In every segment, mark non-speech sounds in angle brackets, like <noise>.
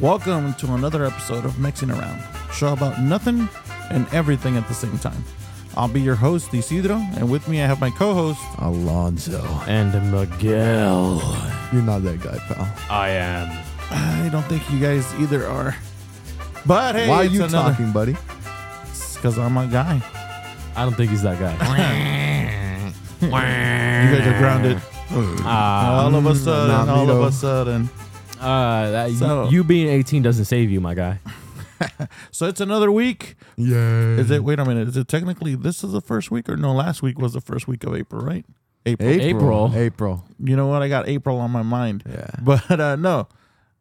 Welcome to another episode of Mixing Around, show about nothing and everything at the same time. I'll be your host, Isidro, and with me I have my co-host. Alonzo. and Miguel. You're not that guy, pal. I am. I don't think you guys either are, but hey, Why are it's you another, talking, buddy? Because I'm a guy. I don't think he's that guy. <laughs> <laughs> You guys are grounded. Ah, all of a sudden, all of a sudden. Uh, that, you- So- you being 18 doesn't save you, my guy. <laughs> So it's another week. Yeah. Is it? Wait a minute. Is it technically this is the first week or no? Last week was the first week of April, right? April. April. April. You know what? I got April on my mind, Yeah. <laughs> but uh, no.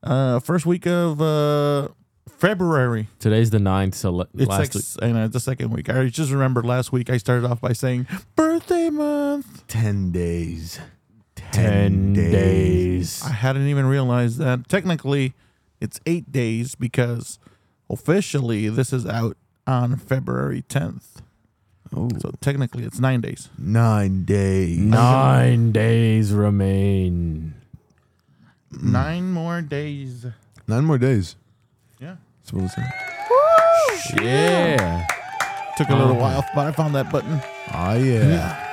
Uh, first week of uh, February. Today's the 9th, so le- It's last like, and uh, the second week. I just remember last week I started off by saying birthday month. Ten days. Week, 10 days. I hadn't even realized that. Technically, it's eight days because officially this is out on February 10th. Oh, So technically, it's nine days. nine days. Nine days remain. Nine more days. Nine more days. Yeah. That's what it said. Yeah. Took a little while, but I found that button. Oh, yeah.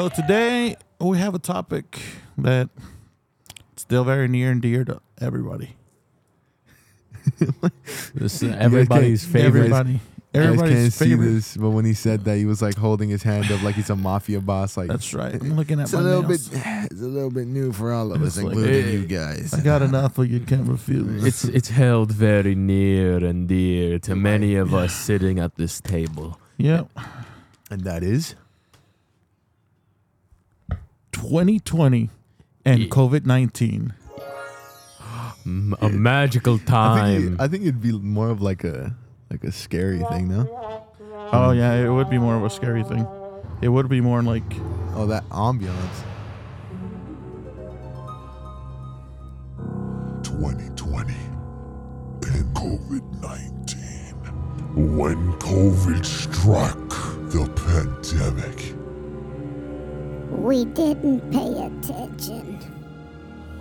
So today we have a topic that still very near and dear to everybody. <laughs> This is everybody's favorite. Everybody. You guys can't Everybody's see favorite. this, but when he said that, he was like holding his hand up like he's a mafia boss. Like That's right. I'm <laughs> looking at it's my a little nails. bit. <sighs> It's a little bit new for all of us, It's like- including Eh, you guys. I got enough of you can't refuse. <laughs> It's it's held very near and dear to many of us <sighs> sitting at this table. Yep. and that is 2020 and Yeah. COVID 19. A magical I think, time. it- I think it'd be more of like a like a scary thing, no? Oh yeah, it would be more of a scary thing. It would be more like Oh, that ambiance. 2020 and COVID 19. When COVID struck the pandemic, We didn't pay attention.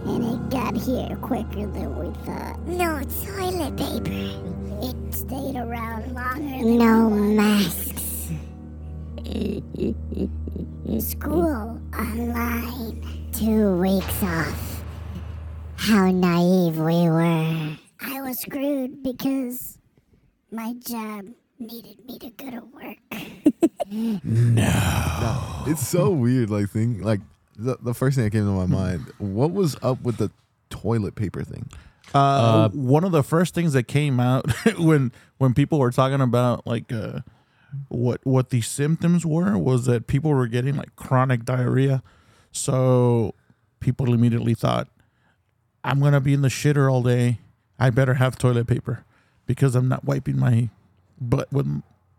And it got here quicker than we thought. No toilet paper. It stayed around longer than No masks. School online. Two weeks off. How naive we were. I was screwed because my job needed me to go to work. No. It's so weird, like thing like the, the first thing that came to my mind, what was up with the toilet paper thing? uh, Uh, one of the first things that came out <laughs> when when people were talking about like uh, what what the symptoms were was that people were getting like chronic diarrhea. So people immediately thought, I'm gonna be in the shitter all day. I better have toilet paper because I'm not wiping my butt with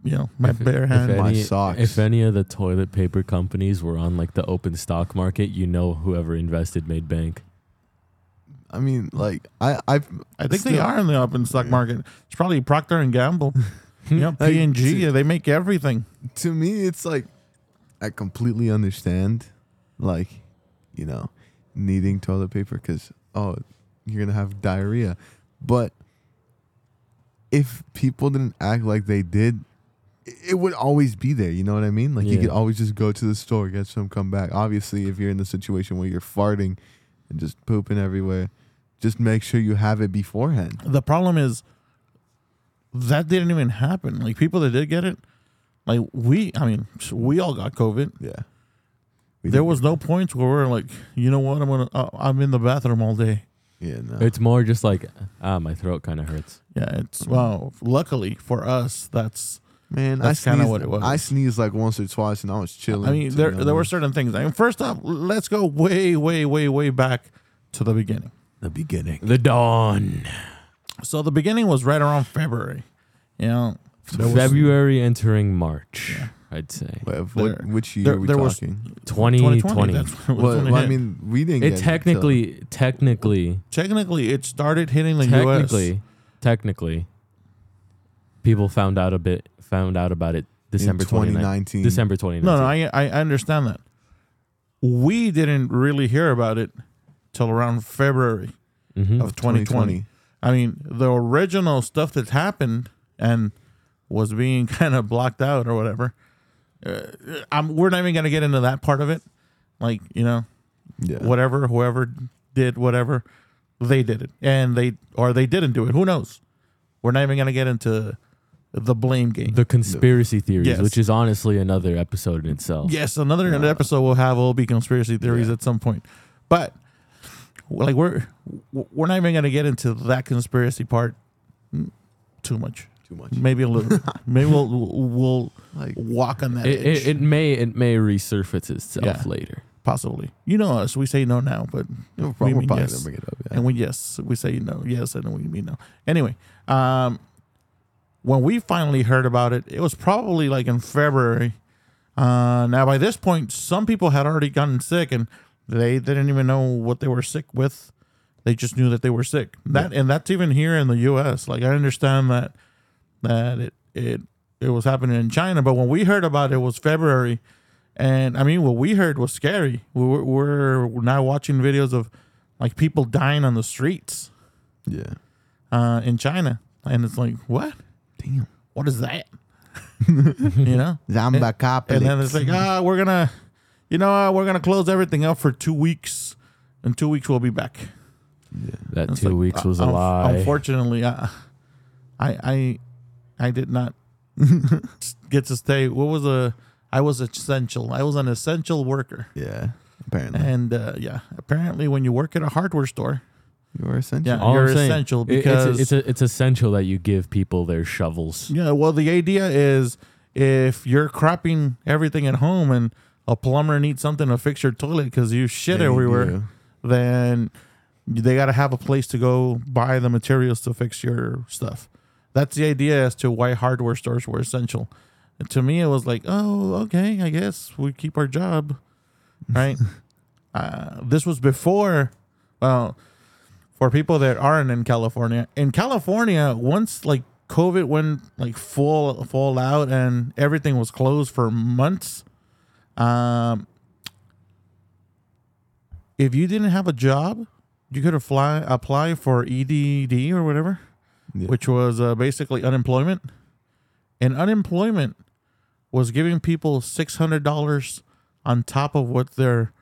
you know my bare hand. My any, socks. If any of the toilet paper companies were on like the open stock market, you know whoever invested made bank. I mean, like I I've I think they are in the open stock market. It's probably Procter and Gamble. <laughs> yeah, Like, P and G. to- They make everything. to me it's like I completely understand like, you know, needing toilet paper cuz oh, you're going to have diarrhea. But if people didn't act like they did, it would always be there. You know what I mean? Like you Yeah. could always just go to the store, get some, come back. Obviously, if you're in the situation where you're farting and just pooping everywhere, just make sure you have it beforehand. The problem is that didn't even happen. Like people that did get it, like we. I mean, we all got COVID. Yeah. We There did- was no points where we're like, you know what? I'm gonna. Uh, I'm in the bathroom all day. Yeah, no. It's more just like ah, my throat kind of hurts. Yeah, it's well. Luckily for us, that's. Man, That's I kinda what it was. I sneezed like once or twice, and I was chilling. I mean, there there were certain things. I mean, first off, let's go way, way, way, way back to the beginning. the beginning. The dawn. So the beginning was right around February. You know, there was- February entering March, I'd say. Wait, what, There- which year there- are we there was- talking? 2020. That's when it was Well, when it well, I mean, we didn't. It get technically, technically, technically it started hitting the technically, U.S. technically, people found out a bit, found out about it December 2019. 2019. December 2019. No, no, I I understand that. We didn't really hear about it till around February Mhm. of 2020. I mean, the original stuff that happened and was being <laughs> kind of blocked out or whatever. Uh, I'm, we're not even gonna get into that part of it. Like you know, Yeah. whatever, whoever did whatever, they did it, and they or they didn't do it. Who knows? We're not even gonna get into the blame game. The conspiracy theories, Yes. which is honestly another episode in itself. Yes, another episode we'll have will be conspiracy theories Yeah. at some point, but like we're we're not even gonna get into that conspiracy part too much. Too much. Maybe a little. <laughs> Maybe we'll we'll Like walk on that It, edge. it, it may it may resurface itself Yeah. later. possibly. You know us. We say no now, but we're we probably mean gonna yes. bring it up. Yeah. and we yes we say no yes and we mean no anyway um when we finally heard about it it was probably like in february uh now by this point some people had already gotten sick and they didn't even know what they were sick with they just knew that they were sick that and that's even here in the us like i understand that that it it it was happening in china but when we heard about it, it was february and i mean what we heard was scary we we're, we're now watching videos of like people dying on the streets yeah. uh, in China, and it's like, what? Damn. What is that? <laughs> you know? Zomba And then it's like, ah, we're gonna, you know, uh, we're gonna close everything up for two weeks. In two weeks, we'll be back. That It's two like, weeks uh, was a unf- lie. Unfortunately, I, I, I did not <laughs> get to stay. What was a? I was essential. I was an essential worker, yeah. Apparently, and uh, yeah, apparently, when you work at a hardware store, you are essential. Yeah. All you're I'm saying, essential it- it's- because- it's, a, it's essential that you give people their shovels. Yeah, well, the idea is if you're crapping everything at home and a plumber needs something to fix your toilet because you shit They everywhere, do. then they got to have a place to go buy the materials to fix your stuff. That's the idea as to why hardware stores were essential. And to me, it was like, oh, okay, I guess we keep our job, <laughs> right? uh, this was before, well, for people that aren't in California. In California, once like COVID went like full full out and everything was closed for months, um, if you didn't have a job, you could apply apply for EDD or whatever, Yeah. which was uh, basically unemployment. And unemployment was giving people six hundred dollars on top of what their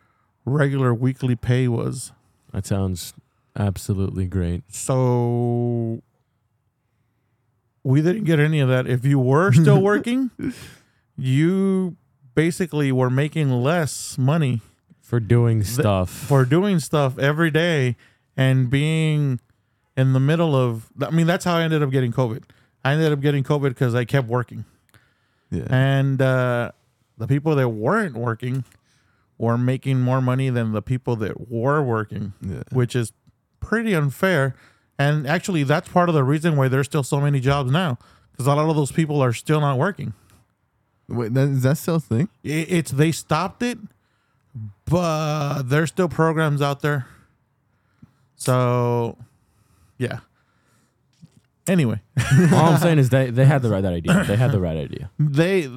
regular weekly pay was. That sounds absolutely great. So we didn't get any of that. If you were still <laughs> working, you basically were making less money For doing stuff. for doing stuff every day and being in the middle of I mean that's how I ended up getting COVID. I ended up getting COVID because I kept working. Yeah. And uh, the people that weren't working were making more money than the people that were working yeah. which is pretty unfair. And actually, that's part of the reason why there's still so many jobs now, because a lot of those people are still not working. Wait, that, is that still a thing? I- It's they stopped it, but there's still programs out there. So, yeah. Anyway, <laughs> All I'm <laughs> saying is they, they had the right idea. They had the right idea. they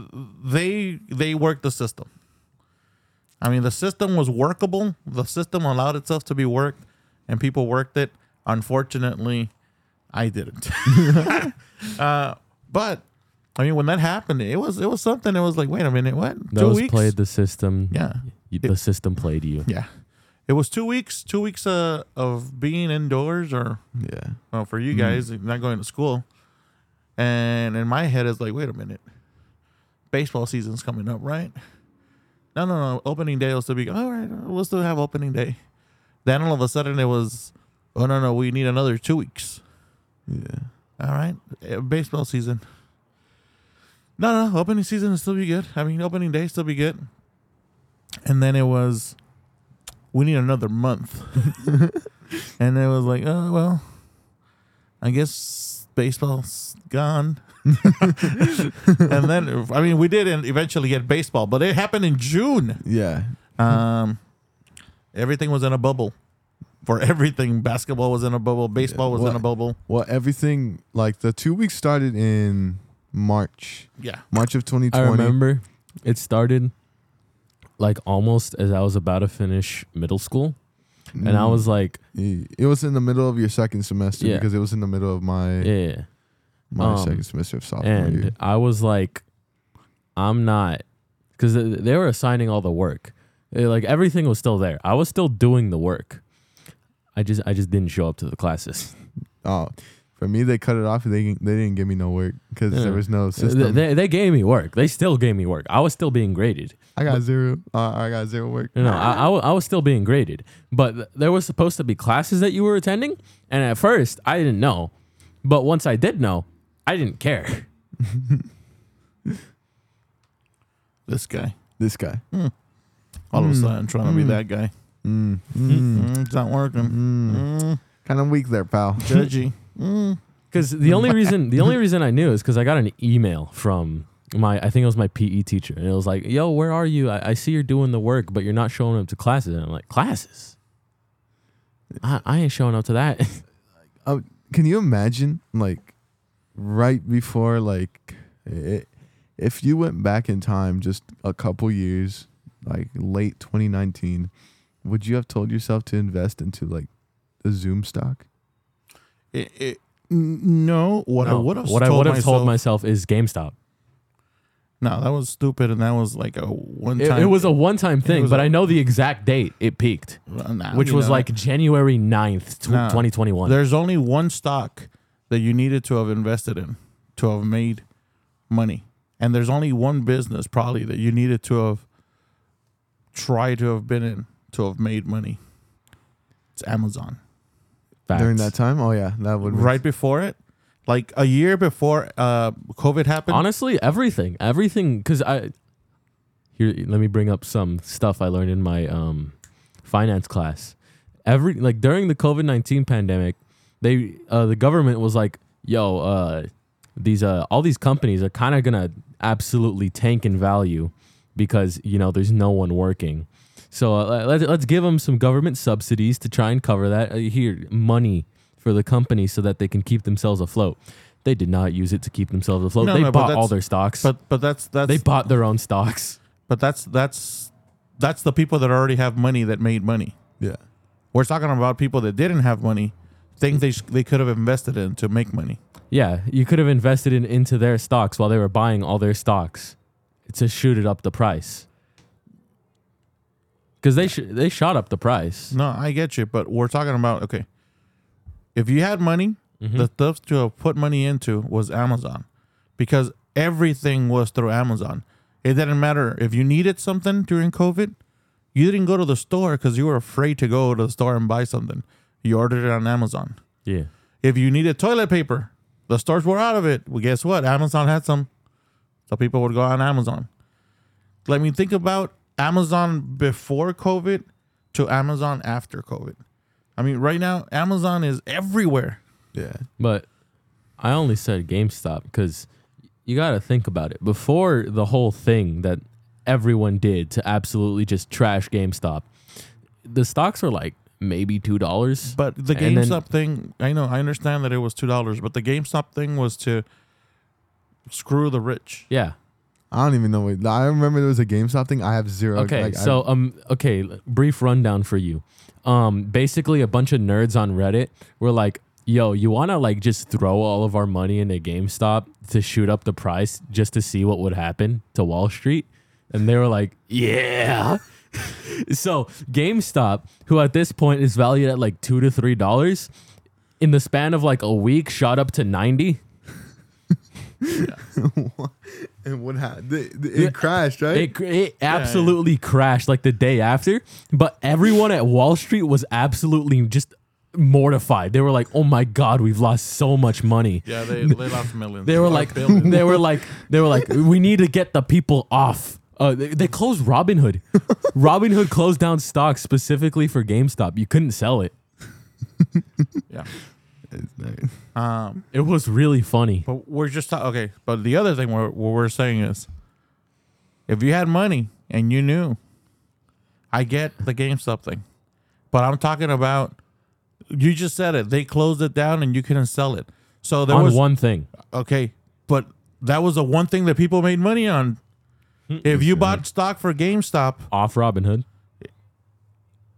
they they worked the system. I mean, the system was workable. The system allowed itself to be worked, and people worked it. Unfortunately, I didn't. <laughs> uh, but I mean, when that happened, it was it was something. It was like, wait a minute, what? Those played the system. yeah, You- The system played you. yeah. It was two weeks. Two weeks uh, of being indoors, or Yeah. well, for you guys, not going to school. And in my head, it's like, wait a minute, baseball season's coming up, right? No, no, no. Opening day will still be. All right, we'll still have opening day. Then all of a sudden, it was, oh no, no, we need another two weeks. Yeah. All right, eh, baseball season. No, no, opening season will still be good. I mean, opening day still be good. And then it was, we need another month. <laughs> and it was like, oh well, I guess baseball's gone. <laughs> and then, I mean, we did eventually get baseball, but it happened in June. Yeah. Um, everything was in a bubble. For everything, basketball was in a bubble, baseball was in a bubble. Well, everything like the two weeks started in March, Yeah. March of 2020. I 2020. remember it started like almost as I was about to finish middle school. and I was like, It was in the middle of your second semester Yeah. because it was in the middle of my yeah. my Um, second semester of sophomore and year. I was like, I'm not, because they were assigning all the work. Eh, Like everything was still there. I was still doing the work. I just I just didn't show up to the classes. Oh, for me, they cut it off. They they didn't give me no work because Yeah. there was no system. they, they gave me work. They still gave me work. I was still being graded. I got zero. Uh, I got zero work. No, no, I, I, I was still being graded. But th- there was supposed to be classes that you were attending, and at first I didn't know, but once I did know, I didn't care. <laughs> This guy. This guy. All of a Mm. sudden trying to be Mm. that guy. Mm. Mm. Mm, it's not working. Mm. Mm, Kind of weak there, pal. judgy. <laughs> Because the only reason the only reason I knew is because I got an email from my I think it was my PE teacher, and it was like, "Yo, where are you? I, I see you're doing the work, but you're not showing up to classes." And I'm like, "Classes? I, I ain't showing up to that." <laughs> Oh, can you imagine, like, right before, like, i if you went back in time just a couple years, like late 2019, would you have told yourself to invest into like the Zoom stock? It, it, no, what I would have what I told would have myself, told myself is GameStop. No, that was stupid, and that was like a one It, time. it was a one time thing, but I I know the exact date it peaked, which was uh, like January 9th, tw- Nah. 2021. There's only one stock that you needed to have invested in to have made money. And there's only one business probably that you needed to have tried to have been in to have made money. It's Amazon. During that time? Oh, yeah. That would make- Right before it, like a year before uh, COVID happened. Honestly, everything, everything. Because I here, let me bring up some stuff I learned in my um, finance class. Every like during the COVID nineteen pandemic, they uh, the government was like, "Yo, uh, these uh, all these companies are kind of gonna absolutely tank in value because you know there's no one working." So uh, let, let's give them some government subsidies to try and cover that. Uh, here, money for the company so that they can keep themselves afloat. They did not use it to keep themselves afloat. No, they no, bought all their stocks. but but that's that's they bought their own stocks. but that's that's that's the people that already have money that made money. Yeah. We're talking about people that didn't have money, things they sh- they could have invested in to make money. Yeah, you could have invested in into their stocks while they were buying all their stocks to shoot it up the price. Because they sh- they shot up the price. No, I get you, but we're talking about okay. If you had money, Mhm. the stuff to have put money into was Amazon, because everything was through Amazon. It didn't matter if you needed something during COVID, you didn't go to the store because you were afraid to go to the store and buy something. You ordered it on Amazon. yeah, If you needed toilet paper, the stores were out of it. Well, guess what? Amazon had some. So people would go on Amazon. Let me think about Amazon before COVID to Amazon after COVID. I mean, right now, Amazon is everywhere. Yeah. but I only said GameStop because you got to think about it. Before the whole thing that everyone did to absolutely just trash GameStop, the stocks were like maybe two dollars. But the And then- GameStop thing, I know, I understand that it was $2, but the GameStop thing was to screw the rich. Yeah. I don't even know. What, I remember there was a GameStop thing. I have zero. Okay, like, I- so um, okay, brief rundown for you. Um, basically, a bunch of nerds on Reddit were like, "Yo, you want to like just throw all of our money into GameStop to shoot up the price just to see what would happen to Wall Street?" And they were like, "Yeah." <laughs> so GameStop, who at this point is valued at like two to three dollars, in the span of like a week, shot up to ninety. <laughs> and what happened? It, it Yeah. crashed, right? It, it absolutely crashed like the day after, but everyone at Wall Street was absolutely just mortified. They were like, "Oh my god, we've lost so much money." Yeah, they, they lost millions. They were like, billions. they were like, they were like, "We need to get the people off." Uh, they, they closed Robinhood. <laughs> Robinhood closed down stocks specifically for GameStop. You couldn't sell it. yeah. It's <laughs> like- Um, It was really funny. But we're just ta- okay. But the other thing we're, what we're saying is, if you had money and you knew, I get the GameStop thing, but I'm talking about. You just said it. They closed it down and you couldn't sell it. So there on was one thing. okay, but that was the one thing that people made money on. If you bought stock for GameStop, Off Robinhood.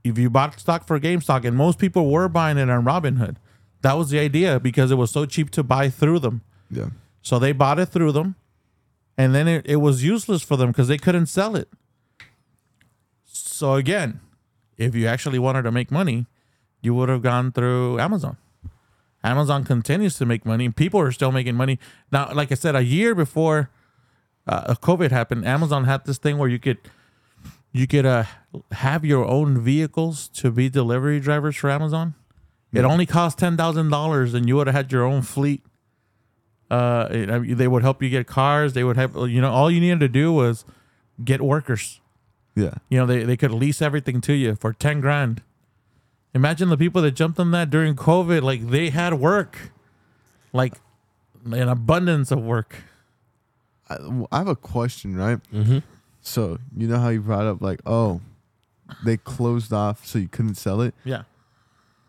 if you bought stock for GameStop, and most people were buying it on Robinhood, that was the idea because it was so cheap to buy through them. Yeah. So they bought it through them, and then it, it was useless for them because they couldn't sell it. So again, if you actually wanted to make money, you would have gone through Amazon. Amazon continues to make money. People are still making money now. Like I said, a year before uh, COVID happened, Amazon had this thing where you could you could uh, have your own vehicles to be delivery drivers for Amazon. It only cost ten thousand dollars, and you would have had your own fleet. Uh, it- they would help you get cars. They would have you know all you needed to do was get workers. Yeah. You know they they could lease everything to you for ten grand. Imagine the people that jumped on that during COVID. Like they had work, like an abundance of work. I, I have a question, right? Mm-hmm. So you know how you brought up like, oh, they closed off so you couldn't sell it. Yeah.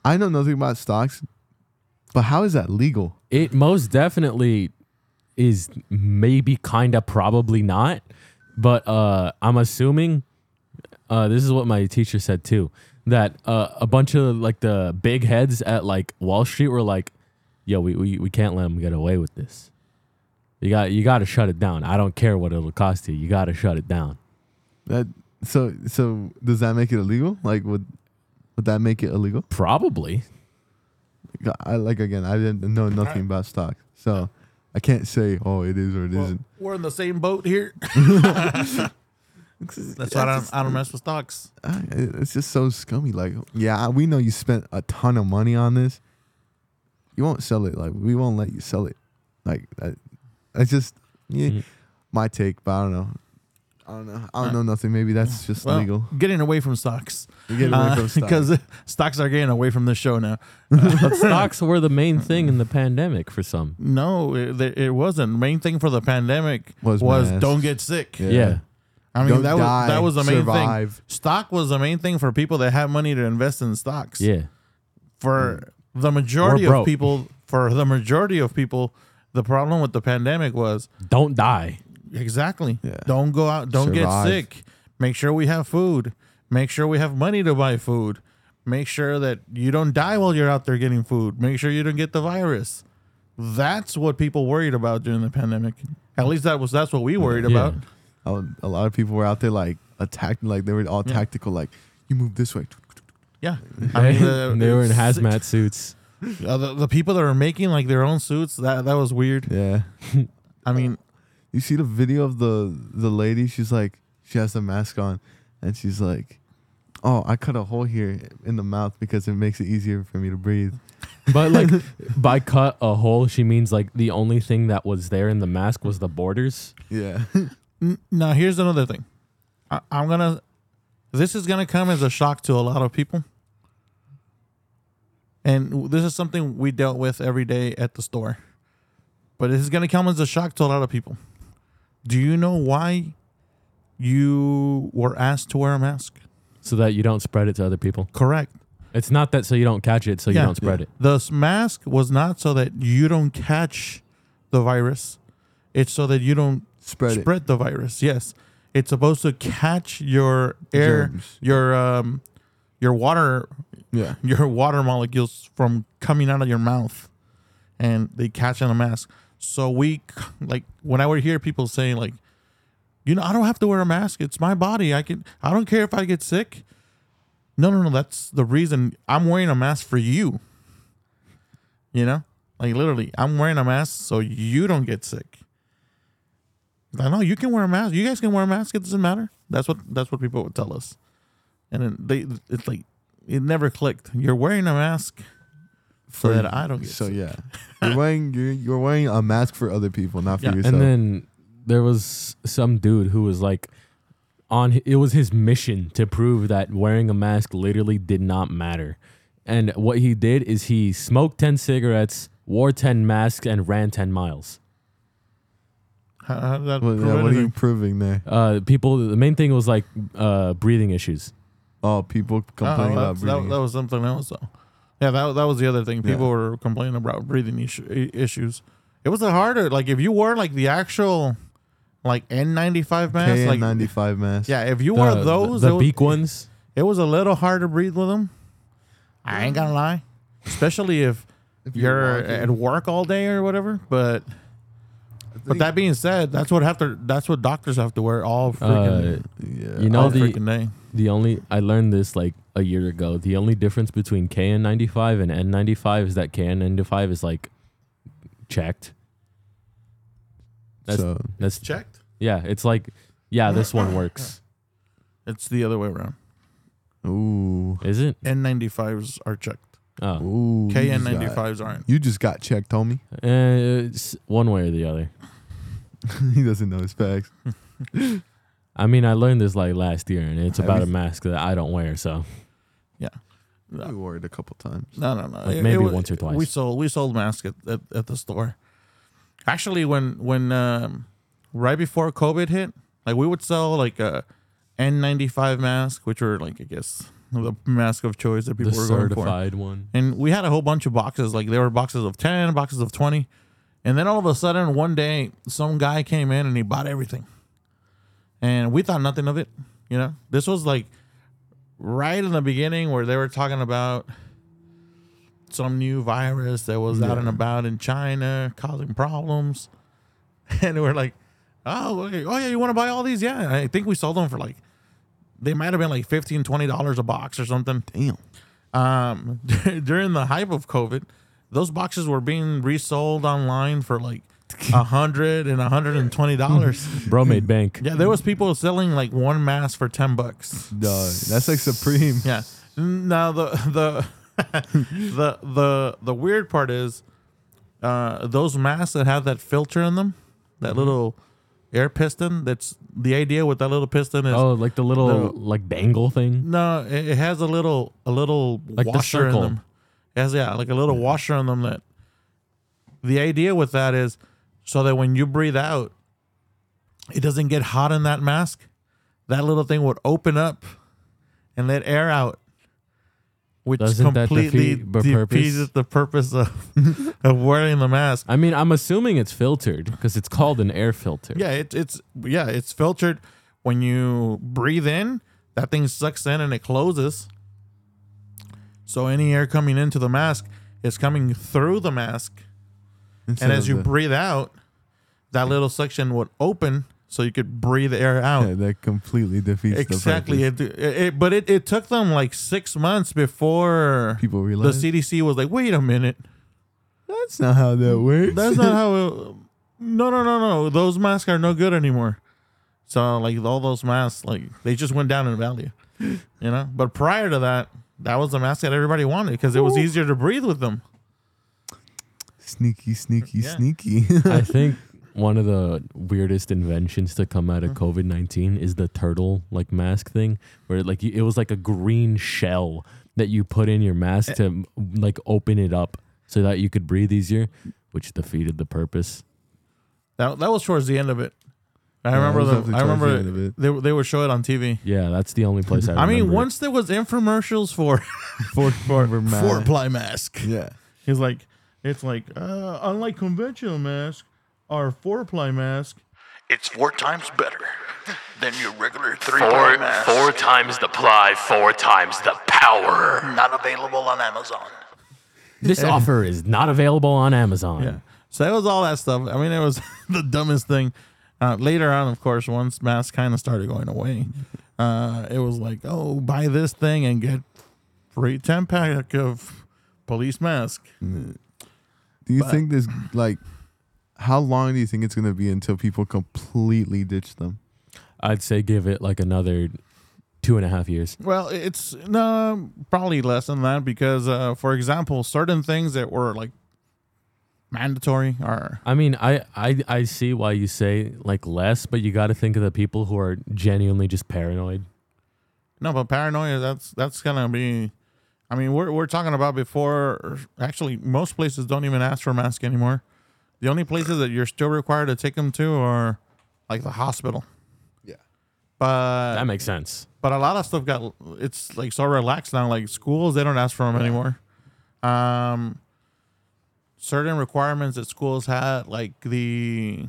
I know nothing about stocks, but how is that legal? It most definitely is maybe kind of probably not, but uh, I'm assuming uh, this is what my teacher said too that uh, a bunch of like the big heads at like Wall Street were like, "Yo, we, we, we can't let them get away with this. You got you got to shut it down. I don't care what it'll cost you. You got to shut it down." That so so does that make it illegal? Like would would that make it illegal? Probably. I like again, I didn't know nothing about stocks, so I can't say oh it is or it Well, not we're in the same boat here. <laughs> That's why I don't, I don't mess with stocks. It's just so scummy. Like, yeah, we know you spent a ton of money on this. You won't sell it. Like, we won't let you sell it. Like, that, that's just yeah, Mhm. my take. But I don't know. I don't know. I don't know nothing. Maybe that's just Well, legal. Getting away from stocks You get away from uh, <laughs> stocks. because stocks are getting away from the show now. <laughs> Uh, but stocks were the main thing in the pandemic for some. No, it, it wasn't. Main thing for the pandemic Was was, masks. don't get sick. Yeah. Yeah. I mean Don't that die, was that was the main survive. thing. Stock was the main thing for people that had money to invest in stocks. Yeah. For mm. the majority of broke. people, for the majority of people, the problem with the pandemic was Don't die. Exactly. Yeah. Don't go out. Don't Survive. get sick. Make sure we have food. Make sure we have money to buy food. Make sure that you don't die while you're out there getting food. Make sure you don't get the virus. That's what people worried about during the pandemic. At least that was that's what we worried Yeah. about. A lot of people were out there like attacking. Like they were all Yeah. tactical. Like you move this way. Yeah. <laughs> I mean, And <laughs> they were in hazmat suits. Uh, the, the people that were making like their own suits, that that was weird. Yeah. I mean, You see the video of the the lady? She's like, she has the mask on, and she's like, "Oh, I cut a hole here in the mouth because it makes it easier for me to breathe." But like <laughs> by cut a hole, she means like the only thing that was there in the mask was the borders. Yeah. <laughs> N- Now here's another thing. I, I'm gonna. This is gonna come as a shock to a lot of people, and this is something we dealt with every day at the store. But this is gonna come as a shock to a lot of people. Do you know why you were asked to wear a mask? So that you don't spread it to other people. Correct. It's not that so you don't catch it, so you don't spread it. The mask was not so that you don't catch the virus. It's so that you don't Spread, spread the virus. Yes, it's supposed to catch your air, Germs. your um, your water. Yeah. <laughs> your water molecules from coming out of your mouth, and they catch on a mask. So we like when I would hear people saying like, you know, I don't have to wear a mask. It's my body. I can. I don't care if I get sick. No, no, no. That's the reason I'm wearing a mask for you. You know, like literally, I'm wearing a mask so you don't get sick. I know you can wear a mask. You guys can wear a mask. It doesn't matter. That's what that's what people would tell us. And then they, it's like it never clicked. You're wearing a mask so For- that I don't get So sick. yeah, you're wearing you're, you're wearing a mask for other people, not for Yeah. yourself. And then there was some dude who was like on it was his mission to prove that wearing a mask literally did not matter. And what he did is he smoked 10 cigarettes, wore 10 masks and ran 10 miles. How, how did that Well, prove yeah, what are you anything? proving there? Uh people the main thing was like uh breathing issues. Oh, people Oh, complaining about that's- that, breathing. that was something else though. Yeah, that that was the other thing. People Yeah. were complaining about breathing issue, issues. It was a harder like if you wore like the actual like N95 mask, like KN95 mask. yeah, if you The, wore those, the, it was- beak ones. it was a little hard to breathe with them. I ain't gonna lie, especially if, If you're, you're at work all day or whatever. But but that being said, that's what have to that's what doctors have to wear all freaking Uh, yeah. you know all the freaking day. the only I learned this like a year ago. The only difference between KN95 and N95 is that KN95 is like checked. That's so that's Checked. yeah. It's like yeah, this one works. <laughs> It's the other way around. ooh Is it? N95s are checked. Oh, ooh. you just got- KN95s aren't. You just got checked, homie. uh, it's one way or the other. <laughs> he doesn't know his facts. <laughs> I mean, I learned this like last year, and it's about a mask that I don't wear. So We wore it a couple times. No, no, no. Like It- maybe it wa- once or twice. We sold we sold masks at, at, at the store. Actually, when when um, right before COVID hit, like we would sell like a N95 mask, which were like I guess the mask of choice that the people were going for. certified one. And we had a whole bunch of boxes. Like there were boxes of ten, boxes of twenty, and then all of a sudden one day some guy came in and he bought everything, and we thought nothing of it. You know, this was like right in the beginning where they were talking about some new virus that was out and about in China causing problems, <laughs> and we're like, oh, okay. oh yeah, you want to buy all these? Yeah, I think we sold them for like they might have been like 15 20 dollars a box or something Damn. um, <laughs> during the hype of COVID, those boxes were being resold online for like a hundred and a hundred and twenty dollars. <laughs> Bro made bank. yeah, there was people selling like one mask for ten bucks. Duh, that's like Supreme. Yeah. Now the the <laughs> the the the weird part is uh, those masks that have that filter in them, that Mm-hmm. little air piston. That's the idea with that little piston is Oh, like the little The- like bangle thing. No, it, it has a little a little Like the washer in them. It has yeah, like a little washer in them that the idea with that is so that when you breathe out, it doesn't get hot in that mask. That little thing would open up and let air out. Which Doesn't that completely defeat the purpose? defeats the purpose of, <laughs> of wearing the mask. I mean, I'm assuming it's filtered because it's called an air filter. Yeah, it, it's yeah, it's filtered. When you breathe in, that thing sucks in and it closes. So any air coming into the mask is coming through the mask, Instead and as you the- breathe out, that little section would open so you could breathe air out. yeah, that completely defeats exactly. the purpose. It, it, it- but it, it took them like six months before People realized the CDC was like, "Wait a minute, that's not how that works. That's not how. <laughs> It, no, no, no, no. Those masks are no good anymore. So like all those masks, like they just went down in value, you know. But prior to that, that was the mask that everybody wanted because it was easier to breathe with them. Sneaky, sneaky, Yeah. sneaky. I <laughs> think one of the weirdest inventions to come out of COVID nineteen is the turtle like mask thing, where like you, it was like a green shell that you put in your mask Eh. to like open it up so that you could breathe easier, which defeated the purpose. That that was towards the end of it. I Yeah, remember the. I towards the remember it. they they would show it on TV. Yeah, that's the only place I. <laughs> I mean, remember it. once there was infomercials for <laughs> for for mask. four ply mask. Yeah. He's like, it's like, uh, unlike conventional mask, our four ply mask, it's four times better than your regular three ply Four, mask. four times the ply, four times the power. Not available on Amazon. This offer is not available on Amazon. Yeah. So that was all that stuff. I mean, it was <laughs> the dumbest thing. Uh, later on, of course, once masks kind of started going away, uh, it was like, oh, buy this thing and get free 10 pack of police mask. Do you But- think this like how long do you think it's gonna be until people completely ditch them? I'd say give it like another two and a half years. Well, it's no, probably less than that because, uh, for example, certain things that were like mandatory are I mean, I, I I see why you say like less, but you got to think of the people who are genuinely just paranoid. no, but paranoia. That's that's gonna be. I mean, we're we're talking about before. Actually, most places don't even ask for a mask anymore. The only places that you're still required to take them to are like the hospital. Yeah. But That makes sense. but a lot of stuff got it's like so relaxed now. Like schools, they don't ask for them anymore. Um, certain requirements that schools had, like the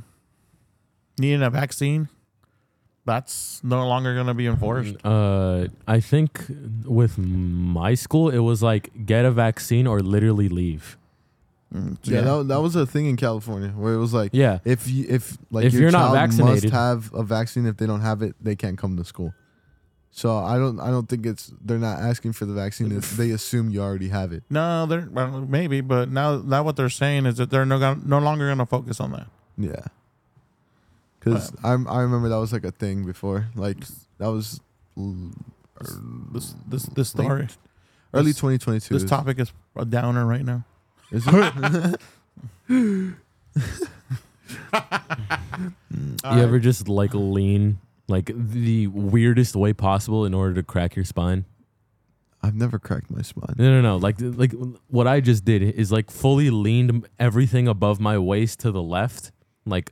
needing a vaccine, That's no longer going to be enforced. Uh, I think with my school, it was like get a vaccine or literally leave. Mm, Yeah, That, that was a thing in California where it was like, Yeah. if you, if like If your you're not child vaccinated- must have a vaccine. If they don't have it, they can't come to school. So I don't I don't think it's they're not asking for the vaccine. It's, they assume you already have it. No, they're well, maybe, but now now what they're saying is that they're no no longer going to focus on that. Yeah. Because I'm I remember that was like a thing before. Like that was l- This this this story, early This- 2022. this is- topic is a downer right now. Is <laughs> it? you ever just like lean like the weirdest way possible in order to crack your spine? I've never cracked my spine. No, no, no. Like, like what I just did is like fully leaned everything above my waist to the left. Like,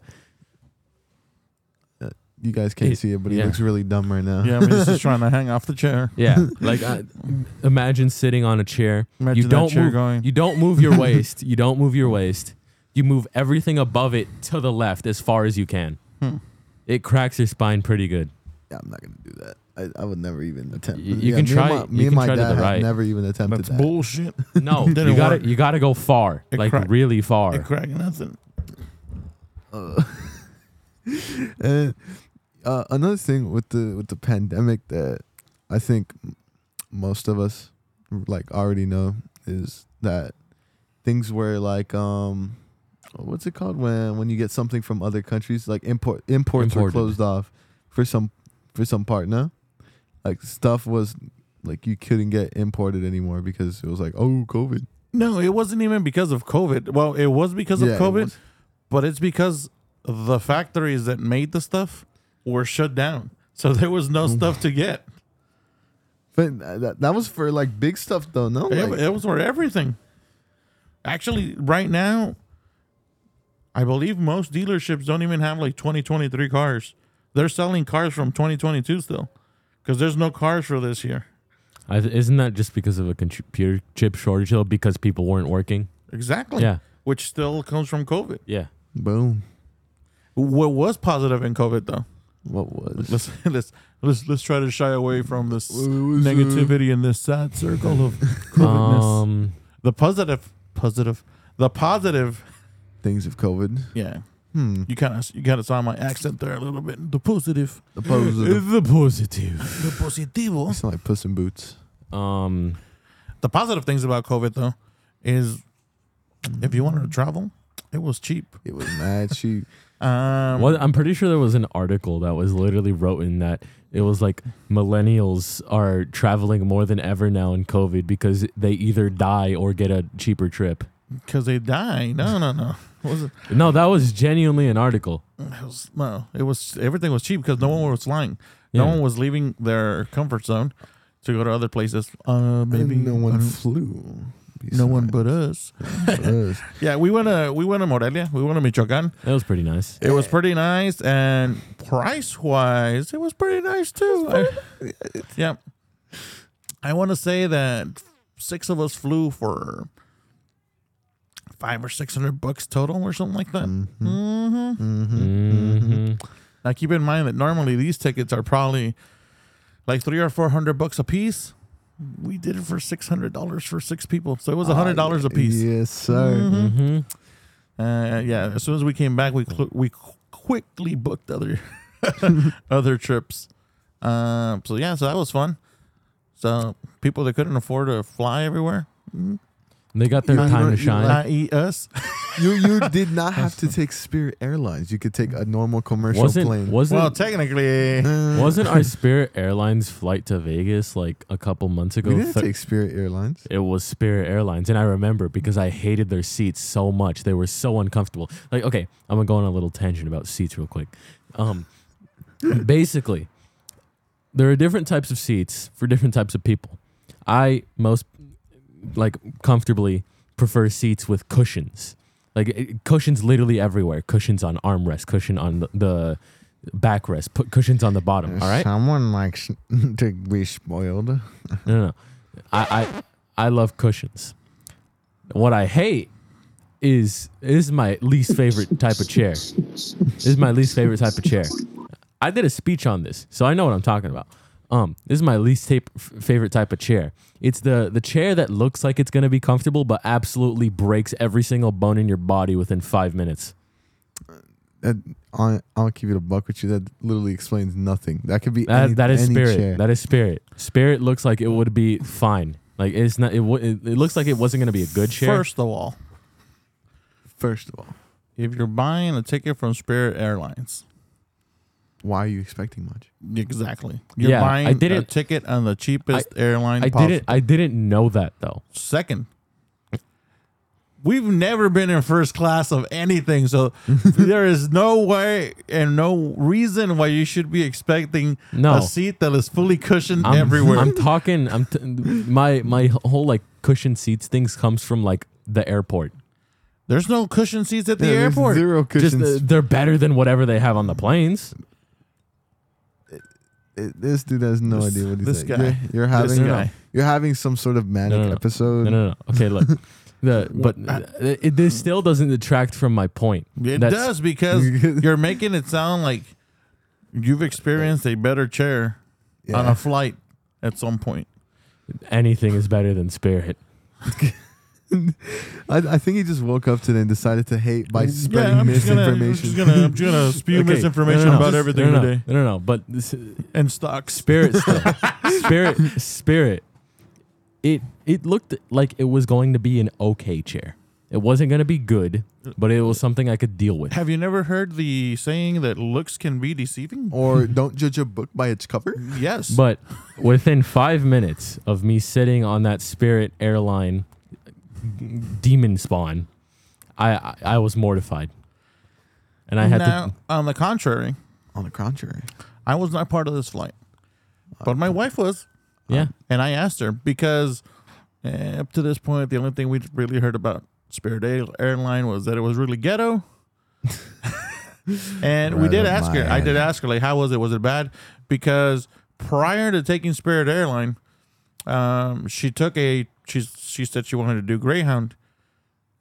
You guys can't It- see it, but he yeah. looks really dumb right now. Yeah, I'm just <laughs> trying to hang off the chair. yeah, <laughs> like I, imagine sitting on a chair. Imagine you don't that chair move. going. You don't move your <laughs> waist. You don't move your waist. You move everything above it to the left as far as you can. Hmm. It cracks your spine pretty good. Yeah, I'm not gonna do that. I, I would never even attempt. You- you Yeah, can me and try my- it. Me You and my try to dad the have right. never even attempted That's that. bullshit. No, Didn't you got to. You got to go far, It like cracked. really far. It cracked nothing. Uh, and uh, another thing with the with the pandemic that I think most of us like already know is that things were like um what's it called when when you get something from other countries like import imports were closed off for some for some part no like stuff was like you couldn't get imported anymore because it was like oh covid No, it wasn't even because of COVID. Well, it was because Yeah, of COVID, was. but it's because the factories that made the stuff were shut down. So there was no stuff to get. but that, that was for like big stuff though no It, Like- it was for everything. Actually, right now, I believe most dealerships don't even have like 2023 cars. They're selling cars from 2022 still because there's no cars for this year. I, isn't that just because of a computer chip shortage though? Because people weren't working. Exactly. Yeah, Which still comes from COVID. yeah. boom What was positive in COVID though? What was Let's <laughs> let's let's let's try to shy away from this What was, negativity in this sad circle of COVIDness. Um, the positive, positive, the positive. things of COVID. Yeah, Hmm. you kind of you kind of saw my accent there a little bit. The positive, The positive. <laughs> the positive. the positivo. You sound like Puss in Boots. Um, The positive things about COVID though is if you wanted to travel, it was cheap. It was mad cheap. <laughs> Um, what I'm pretty sure there was an article that was literally written that it was like millennials are traveling more than ever now in COVID because they either die or get a cheaper trip. Because they die. No, no, no. Was It No, that was genuinely an article. It was no. It was everything was cheap because no one was flying. No Yeah. one was leaving their comfort zone to go to other places. Uh, maybe no one I don't- no one but us. us. <laughs> Yeah, we went to we went to Morelia. We went to Michoacan. That was pretty nice. It was pretty nice, and price wise, it was pretty nice too. I- <laughs> yeah, I want to say that six of us flew for five or six hundred bucks total, or something like that. Mm-hmm. hmm hmm Now keep in mind that normally these tickets are probably like three or four hundred bucks a piece. We did it for six hundred dollars for six people, so it was a hundred dollars a piece. Yes, sir. hmm Uh, yeah, as soon as we came back, we cl- we qu- quickly booked other <laughs> other trips. Um, so yeah, so that was fun. So people that couldn't afford to fly everywhere, They got their You- time you- to you shine. not eat us. <laughs> You you did not <laughs> have to take Spirit Airlines. You could take a normal commercial wasn't plane. wasn't well, technically, wasn't our <laughs> Spirit Airlines flight to Vegas like a couple months ago? we didn't Thir- take Spirit Airlines. it was Spirit Airlines, and I remember because I hated their seats so much. They were so uncomfortable. Like, okay, I'm gonna go on a little tangent about seats real quick. Um, basically, there are different types of seats for different types of people. I most like comfortably prefer seats with cushions, like it- cushions literally everywhere. Cushions on armrest, cushion on the, the backrest, put cushions on the bottom. All right. Someone likes <laughs> to be spoiled. No, no, no. I, I I love cushions. What I hate is this is my least favorite type of chair. This is my least favorite type of chair. I did a speech on this, so I know what I'm talking about. Um, this is my least tape, f- favorite type of chair. It's the the chair that looks like it's gonna be comfortable, but absolutely breaks every single bone in your body within five minutes. That, I'll, I'll keep it a buck with you. That literally explains nothing. That could be That any, that is any spirit. chair. That is spirit. Spirit looks like it would be fine. Like it's not. It, wo- it, it looks like it wasn't gonna be a good chair. First of all, First of all, if you're buying a ticket from Spirit Airlines, why are you expecting much? exactly, you're Yeah, I buying a didn't- ticket on the cheapest airline I possible. didn't. I didn't know that though. Second, we've never been in first class of anything, so <laughs> there is no way and no reason why you should be expecting No. a seat that is fully cushioned I'm, everywhere. I'm talking. I'm t- my my whole like cushion seats things comes from like the airport. There's no cushion seats at the Yeah, there's airport. Zero Just cushions. uh, they're better than whatever they have on the planes. It- this dude has no This- idea what he's this saying. guy. You're, you're This having guy. you're having some sort of manic no, no. episode. No, no, no. Okay, look. <laughs> The but it, this still doesn't detract from my point. It That's- does because <laughs> you're making it sound like you've experienced a better chair on a flight at some point. Anything is better than Spirit. <laughs> I, I think he just woke up today and decided to hate by spreading I'm just gonna, I'm misinformation. just gonna, I'm just gonna <laughs> spew Okay, misinformation no, no, no. about everything no, no, today No, no, no. But this, and stocks. Spirit. <laughs> Spirit Spirit. It it looked like it was going to be an okay chair. It wasn't going to be good, but it was something I could deal with. Have you never heard the saying that looks can be deceiving? or <laughs> don't judge a book by its cover. Yes. But within five minutes of me sitting on that Spirit airline demon spawn, I I, I was mortified, and I had now, to. on the contrary, On the contrary, I was not part of this flight, but my wife was, Yeah, and I asked her because eh, up to this point, the only thing we'd really heard about Spirit Air- Airline was that it was really ghetto. <laughs> and we Right did up ask my her. I did alley. ask her, like, how was it? Was it bad? Because prior to taking Spirit Airline, um, she took a. She she said she wanted to do Greyhound,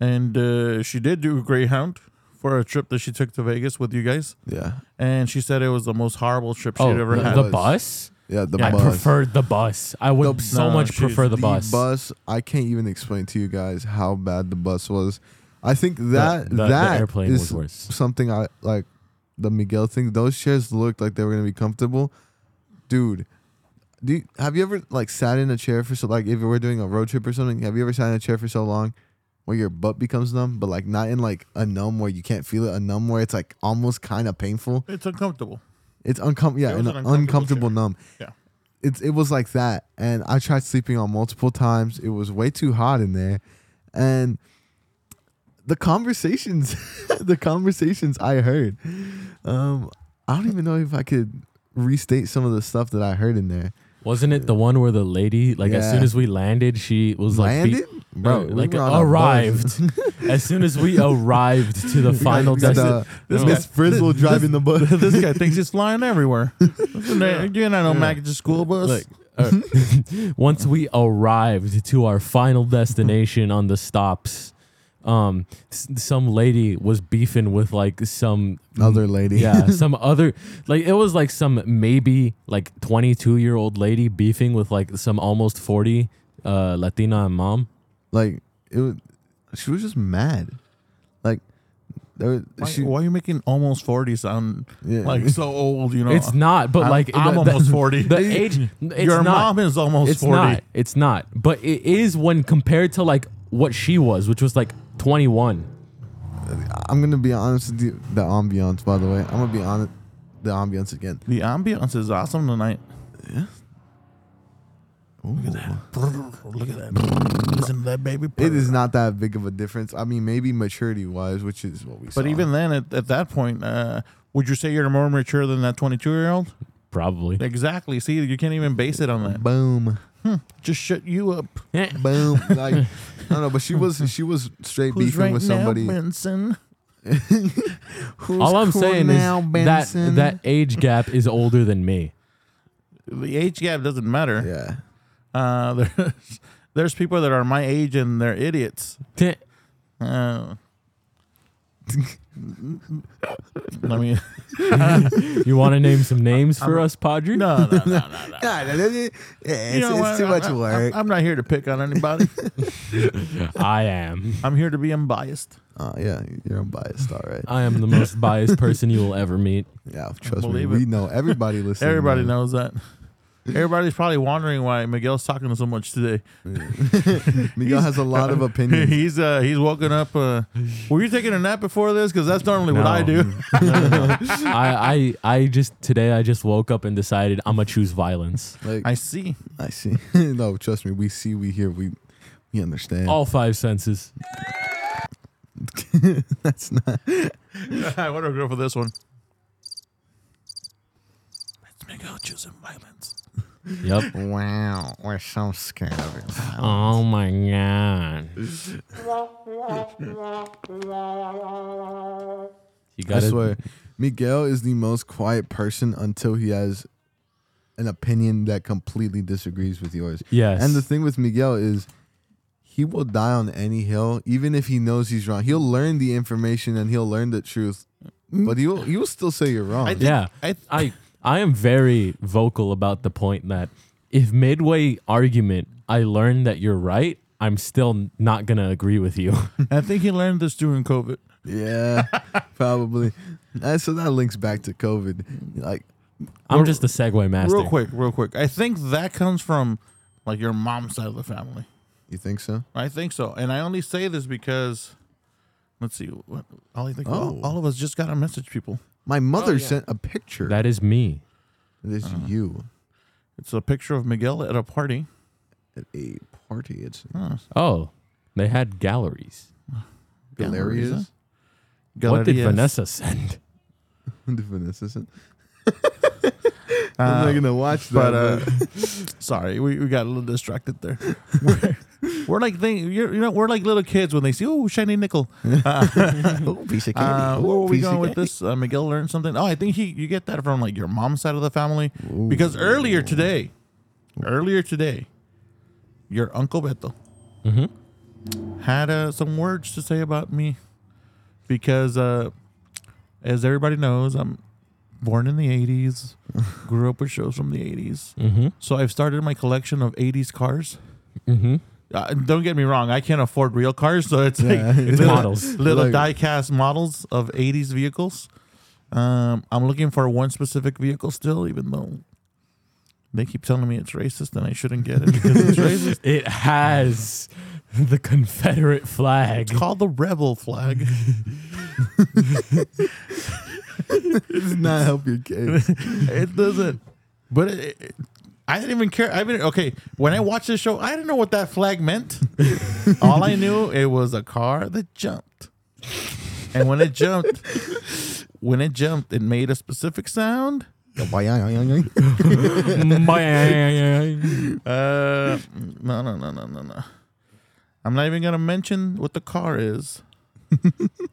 and uh, she did do Greyhound for a trip that she took to Vegas with you guys. yeah, And she said it was the most horrible trip she'd oh, ever the, had. the was. bus. yeah. The I bus. preferred the bus. I would The- so No, much she's- prefer the, the bus. bus. I can't even explain to you guys how bad the bus was. I think that the- the that airplane is was worse. Something I like the Miguel thing. Those chairs looked like they were gonna be comfortable, dude. Do you, have you ever like sat in a chair for so like if we're doing a road trip or something? Have you ever sat in a chair for so long where your butt becomes numb, but like not in like a numb where you can't feel it, a numb where it's like almost kind of painful. it's uncomfortable. It's uncomfortable. Yeah, It an an uncomfortable, uncomfortable numb. Yeah. It's it was like that, and I tried sleeping on multiple times. It was way too hot in there, and the conversations, <laughs> the conversations I heard. Um, I don't even know if I could restate some of the stuff that I heard in there. Wasn't it the one where the lady, like as Yeah. soon as we landed, she was like, be- Landed, bro. uh, we like were on a arrived. <laughs> as soon as we arrived to the <laughs> final got destination. the- This Miss guy- Frizzle this- driving the bus. this guy thinks he's <laughs> flying everywhere. You're not no Mac school bus. Look, uh, once we arrived to our final destination on the stops, um, s- some lady was beefing with like some Other lady. yeah, <laughs> some other like it was like some maybe like 22 year old lady beefing with like some almost 40 uh Latina mom. like it was. She was just mad. Like there, why, she. why are you making almost forty sound Yeah. like so old? You know, It's not, but I'm- like I'm the- the- almost <laughs> forty. The age, it's Your not. mom is almost it's forty. not. It's not. But it is when compared to like what she was, which was like 21. I'm gonna be honest with you. The ambiance, by the way, I'm gonna be honest. The ambiance again. The ambiance is awesome tonight. Yeah. Look at that. Look at that. Listen to that baby. It is not that big of a difference. I mean, maybe maturity wise, which is what we saw. But even then, at, at that point, uh, would you say you're more mature than that 22 year old? Probably. Exactly. See, you can't even base it on that. boom, Just shut you up. boom. <laughs> like I don't know, but she was she was straight Who's beefing right with now, somebody. Benson? <laughs> All I'm cool saying now, is that that age gap is older than me. The age gap doesn't matter. yeah. Uh, <laughs> there's, there's people that are my age and they're idiots. Uh, <laughs> I mean, <laughs> You want to name some names for us, Padre? no, no, no, no, no. <laughs> Yeah, it's, You know what? it's too much I- I- work. I'm not here to pick on anybody. I am. I'm here to be unbiased. Oh yeah, you're unbiased, all right. I am the most biased person you will ever meet. Yeah, trust me, believe we know everybody listening. Everybody knows. knows that. Everybody's probably wondering why Miguel's talking so much today. <laughs> Miguel has a lot of <laughs> opinions. he's uh he's woken up. Uh, were you taking a nap before this? Because that's normally what No. I do. <laughs> I, I, I just today I just woke up and decided I'm gonna choose violence. Like I see. I see. no, trust me, we see, we hear, we we understand. All five senses. That's not. I want to go for this one. Let's Miguel choosing violence. Yep. Wow, we're so scared of it. Oh my god. You I gotta swear, Miguel is the most quiet person until he has an opinion that completely disagrees with yours. Yes. And the thing with Miguel is he will die on any hill, even if he knows he's wrong. He'll learn the information and he'll learn the truth, but he'll he'll still say you're wrong. I think- yeah. I I I am very vocal about the point that if midway argument I learn that you're right, I'm still not gonna agree with you. <laughs> I think he learned this during COVID. yeah, probably. <laughs> And so that links back to COVID. Like, I'm just a segue master. Real quick, real quick. I think that comes from like your mom's side of the family. you think so? I think so, and I only say this because let's see. What, all I think all, Oh. all of us just got a message, people. My mother sent a picture. That is me. it is Uh-huh. you It's a picture of Miguel at a party. at a party. It's Huh. Oh, they had galleries. <sighs> hilarious. What did Galerías. Vanessa send? <laughs> the Vanessa sent. Uh, <laughs> I'm not gonna watch that. but uh, <laughs> sorry, we, we got a little distracted there. We're, we're like thing, you're, you know, we're like little kids when they see oh shiny nickel. <laughs> oh, piece of <laughs> Uh, where were we Piece going with this? Uh, Miguel learned something. Oh, I think he you get that from like your mom's side of the family because earlier today, earlier today, your uncle Beto Mm-hmm. had uh, some words to say about me because, uh, as everybody knows, I'm born in the '80s, <laughs> grew up with shows from the '80s, Mm-hmm. so I've started my collection of '80s cars. Mm-hmm. Uh, don't get me wrong, I can't afford real cars, so it's like <laughs> It's little, models. little Like- die-cast models of '80s vehicles. Um, I'm looking for one specific vehicle still, even though they keep telling me it's racist and I shouldn't get it <laughs> because it's racist. <laughs> It has the Confederate flag. It's called the Rebel flag. It does not help your case. it doesn't. But it, it- I didn't even care. I mean, okay, when I watched this show, I didn't know what that flag meant. <laughs> All I knew it was a car that jumped, and when it jumped, when it jumped, it made a specific sound. <laughs> Uh, no, no, no, no, no, no. I'm not even gonna mention what the car is.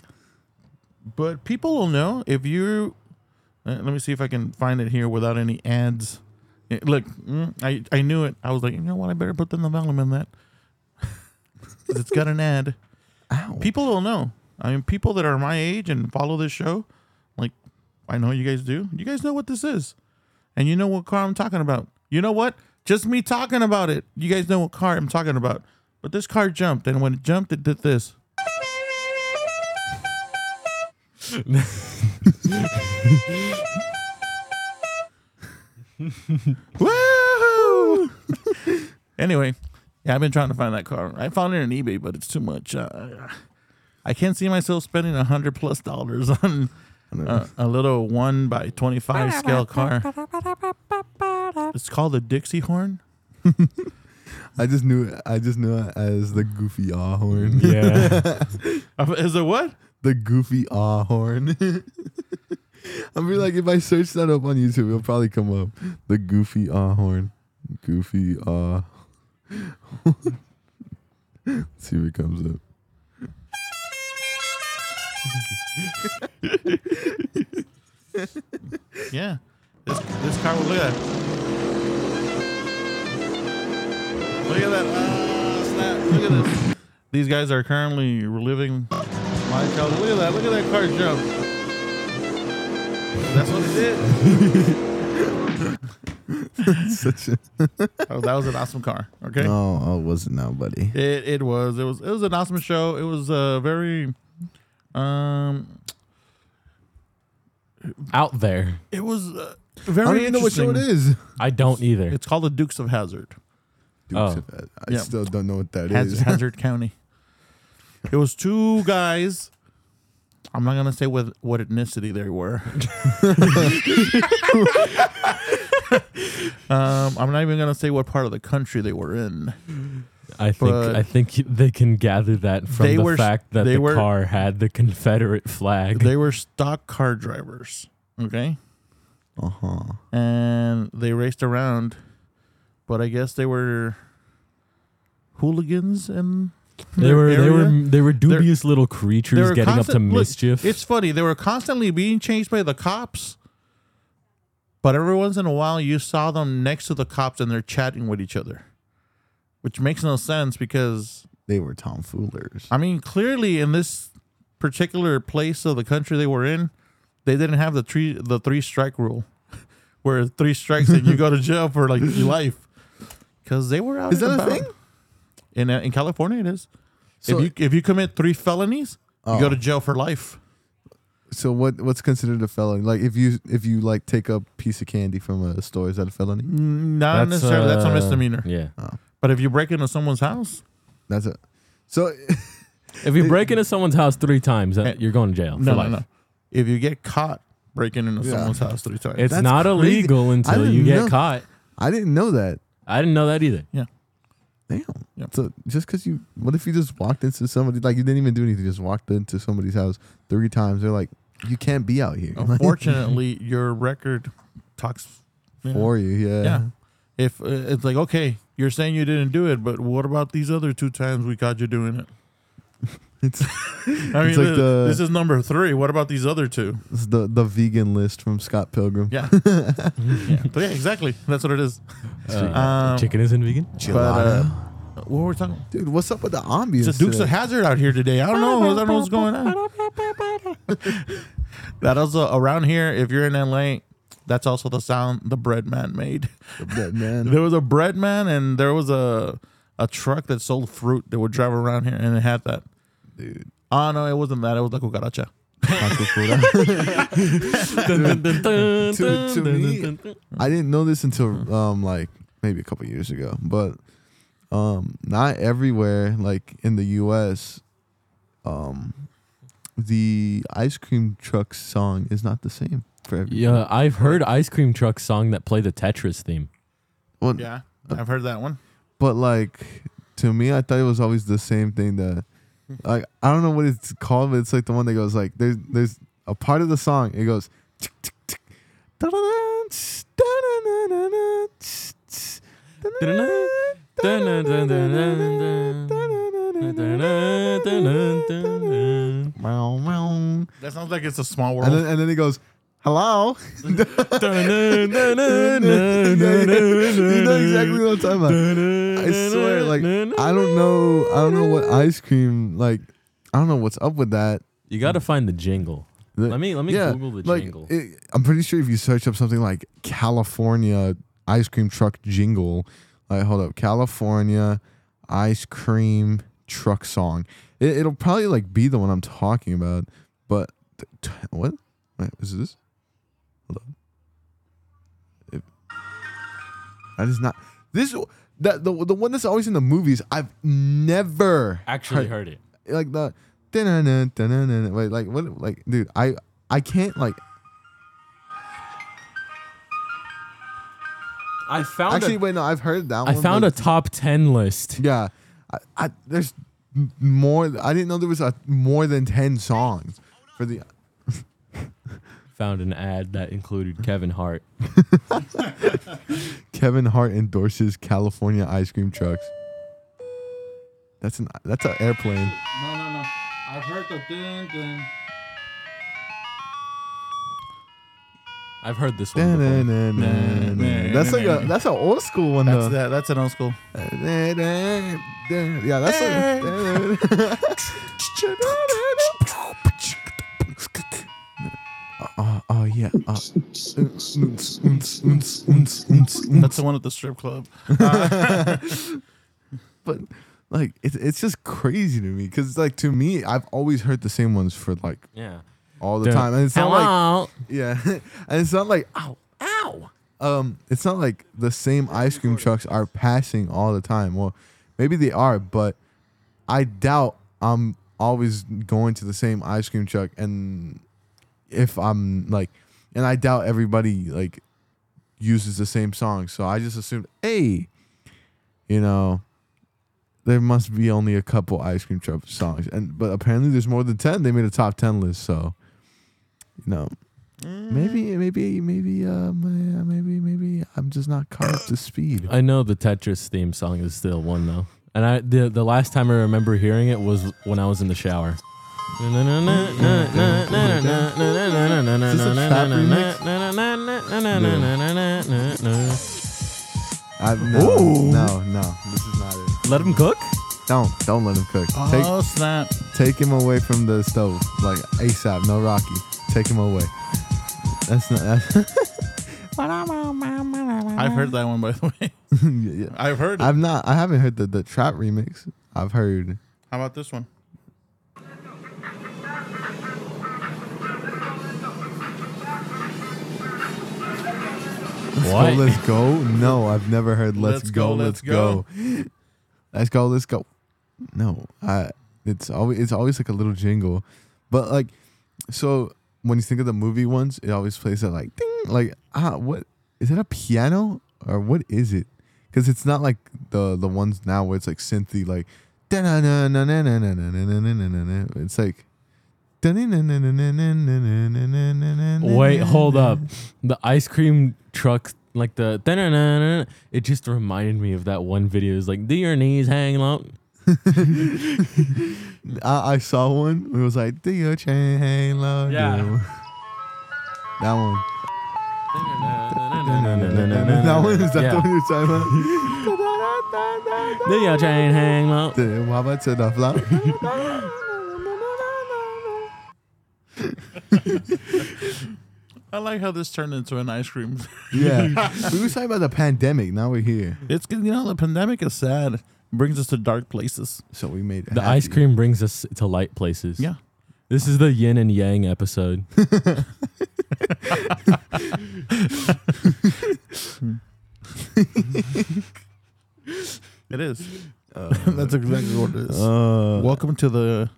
<laughs> but people will know if you. Uh, let me see if I can find it here without any ads. Look, mm, I I knew it. I was like, you know what? I better put the volume in that. <laughs> 'Cause it's got an ad. Ow. People will know. I mean, people that are my age and follow this show, like I know you guys do. You guys know what this is, and you know what car I'm talking about. You know what? Just me talking about it. You guys know what car I'm talking about. But this car jumped, and when it jumped, it did this. <laughs> <laughs> <laughs> Woo! anyway, yeah, I've been trying to find that car. I found it on eBay, but it's too much. Uh, I can't see myself spending a hundred plus dollars <laughs> on uh, a little one by twenty five scale car. It's called a Dixie horn. <laughs> I just knew I just knew it as the goofy ah horn. Yeah. Is it what? the goofy ah horn. I'll be like, if I search that up on YouTube, it'll probably come up. The goofy ah horn. Goofy ah. <laughs> see if it comes up. <laughs> Yeah. This this car. Look at that. Look at that. Ah, snap. Look at this. <laughs> These guys are currently reliving My child, look at that. Look at that car jump. That's what it did. Such a, Oh, that was an awesome car. Okay. no, oh, it wasn't now, buddy. It it was it was it was an awesome show. It was uh, very um Out there. it was uh, I very don't even know what show it interesting. is. I don't either. It's called the Dukes of Hazzard. Oh. Of Hazzard. I Yeah. still don't know what that is. Hazzard, Hazzard <laughs> County. It was two guys. I'm not gonna say what what ethnicity they were. <laughs> um, I'm not even gonna say what part of the country they were in. I think But- I think they can gather that from They the were- fact that they the were- car had the Confederate flag. They were stock car drivers. Okay. Uh huh. and they raced around, but I guess they were hooligans and They were they were they were dubious little creatures They were getting up to constant- look, mischief. It's funny they were constantly being chased by the cops, but every once in a while you saw them next to the cops and they're chatting with each other, which makes no sense because They were tomfoolers. I mean clearly in this particular place of the country they were in, they didn't have the three the three strike rule, <laughs> where three strikes and you go to jail for like your life, because they were out. Is that and a thing? In uh, in California, it is. So- if you if you commit three felonies, you Oh. go to jail for life. So what? What's considered a felony? Like if you if you like take a piece of candy from a store, is that a felony? Not necessarily. that's a uh, misdemeanor. Yeah. But if you break into someone's house, That's it. So <laughs> If you break into someone's house three times, uh, you're going to jail for no, no, life. no. If you get caught breaking into Yeah. someone's house three times, It's That's not crazy. illegal I until didn't you get know- caught. I didn't know that. I didn't know that either. Damn. Yeah. So just because you, what if you just walked into somebody like you didn't even do anything, just walked into somebody's house three times? They're like, you can't be out here. <laughs> unfortunately, your record talks you know, for you, yeah. Yeah. If uh, it's like okay, you're saying you didn't do it, but what about these other two times we caught you doing it? <laughs> It's, <laughs> I mean, like this, the- this is number three. What about these other two? it's the the vegan list from Scott Pilgrim. Yeah, <laughs> yeah. <laughs> But yeah, exactly. That's what it is. Uh, Um, chicken isn't vegan. But uh, what were we talking? Dude, what's up with the ambience? It's a Dukes today? of Hazzard out here today. I don't know. I don't know what's going on. that also around here. If you're in LA, that's also the sound the bread man made. The bread man. There was a bread man, and there was a a truck that sold fruit that would drive around here, and it had that. Dude. Oh no, it wasn't that. It was the cucaracha. To- to me- I didn't know this until um like maybe a couple years ago, but um not everywhere like in the US um the ice cream truck song is not the same for every Yeah, I've heard ice cream truck song that play the Tetris theme. well, Yeah, I've heard that one. but like to me I thought it was always the same thing that like I don't know what it's called but it's like the one that goes like there's there's a part of the song it goes. That sounds like it's a small And then world. and then he goes, "Hello." <laughs> you know exactly what I'm talking about. I swear, like I don't know, I don't know what ice cream like. I don't know what's up with that. You got to find the jingle. Let me let me Yeah, Google the like jingle. it, I'm pretty sure if you search up something like California ice cream truck jingle, like hold up, California ice cream truck song, it, it'll probably like be the one I'm talking about. But t- what? Wait, is this? Hold on. It, that is not this. That the the one that's always in the movies. I've never Actually heard it. like the dun-dun-dun, dun-dun-dun, wait like what like dude I I can't like I found actually a, wait no I've heard that I one found a top 10 list. yeah I, I there's more I didn't know there was a more than 10 songs for the <laughs> Found an ad that included <laughs> Kevin Hart. <laughs> Kevin Hart endorses California ice cream trucks that's an that's an airplane No, no, no. I've heard the dun dun. I've heard this one before. That's like a that's an old school one That's though that. That's an old school. yeah that's like <laughs> Oh yeah. Uh, That's the one at the strip club. <laughs> but like it's it's just crazy to me because like to me I've always heard the same ones for like Yeah. all the time and it's not like Hello. yeah <laughs> and it's not like ow ow um it's not like the same ice cream trucks are passing all the time well maybe they are but I doubt I'm always going to the same ice cream truck and if I'm like and I doubt everybody like uses the same song. So I just assumed hey you know there must be only a couple ice cream truck songs. And but apparently there's more than 10 they made a top 10 list so you know. Maybe maybe maybe uh uh, maybe maybe i'm just not caught up to speed. I know the Tetris theme song is still one though, and I the the last time I remember hearing it was when I was in the shower. I, no, no no this is not it Let him cook. don't don't let him cook oh, take Oh snap! take him away from the stove like asap no rocky take him away that's not that's <laughs> I've heard that one by the way. <laughs> yeah, yeah. I've heard. It. i've not i haven't heard the the trap remix i've heard How about this one? Let's What? go, let's go. No, I've never heard let's, Let's go, go, let's let's go. Let's go, let's go. No, I it's always it's always like a little jingle. But like so when you think of the movie ones, it always plays that like ding like ah what is it a piano or what is it? Cuz it's not like the the ones now where it's like synthy like it's like Wait, hold up. The ice cream truck, like the <laughs> it just reminded me of that one video. It's like, do your knees hang low? <laughs> I, I saw one. It was like, "Do your chain hang low?" Yeah. That one. that one is that Yeah. the one you're talking about? <laughs> Do your chain hang low? Then How about to the floor? <laughs> I like how this turned into an ice cream. yeah, <laughs> we were talking about the pandemic. Now we're here, It's good, you know the pandemic is sad. Brings us to dark places. so we made it The happy. ice cream brings us to light places. Yeah. This is the yin and yang episode. <laughs> It is. That's exactly what it is. Uh, Welcome to the.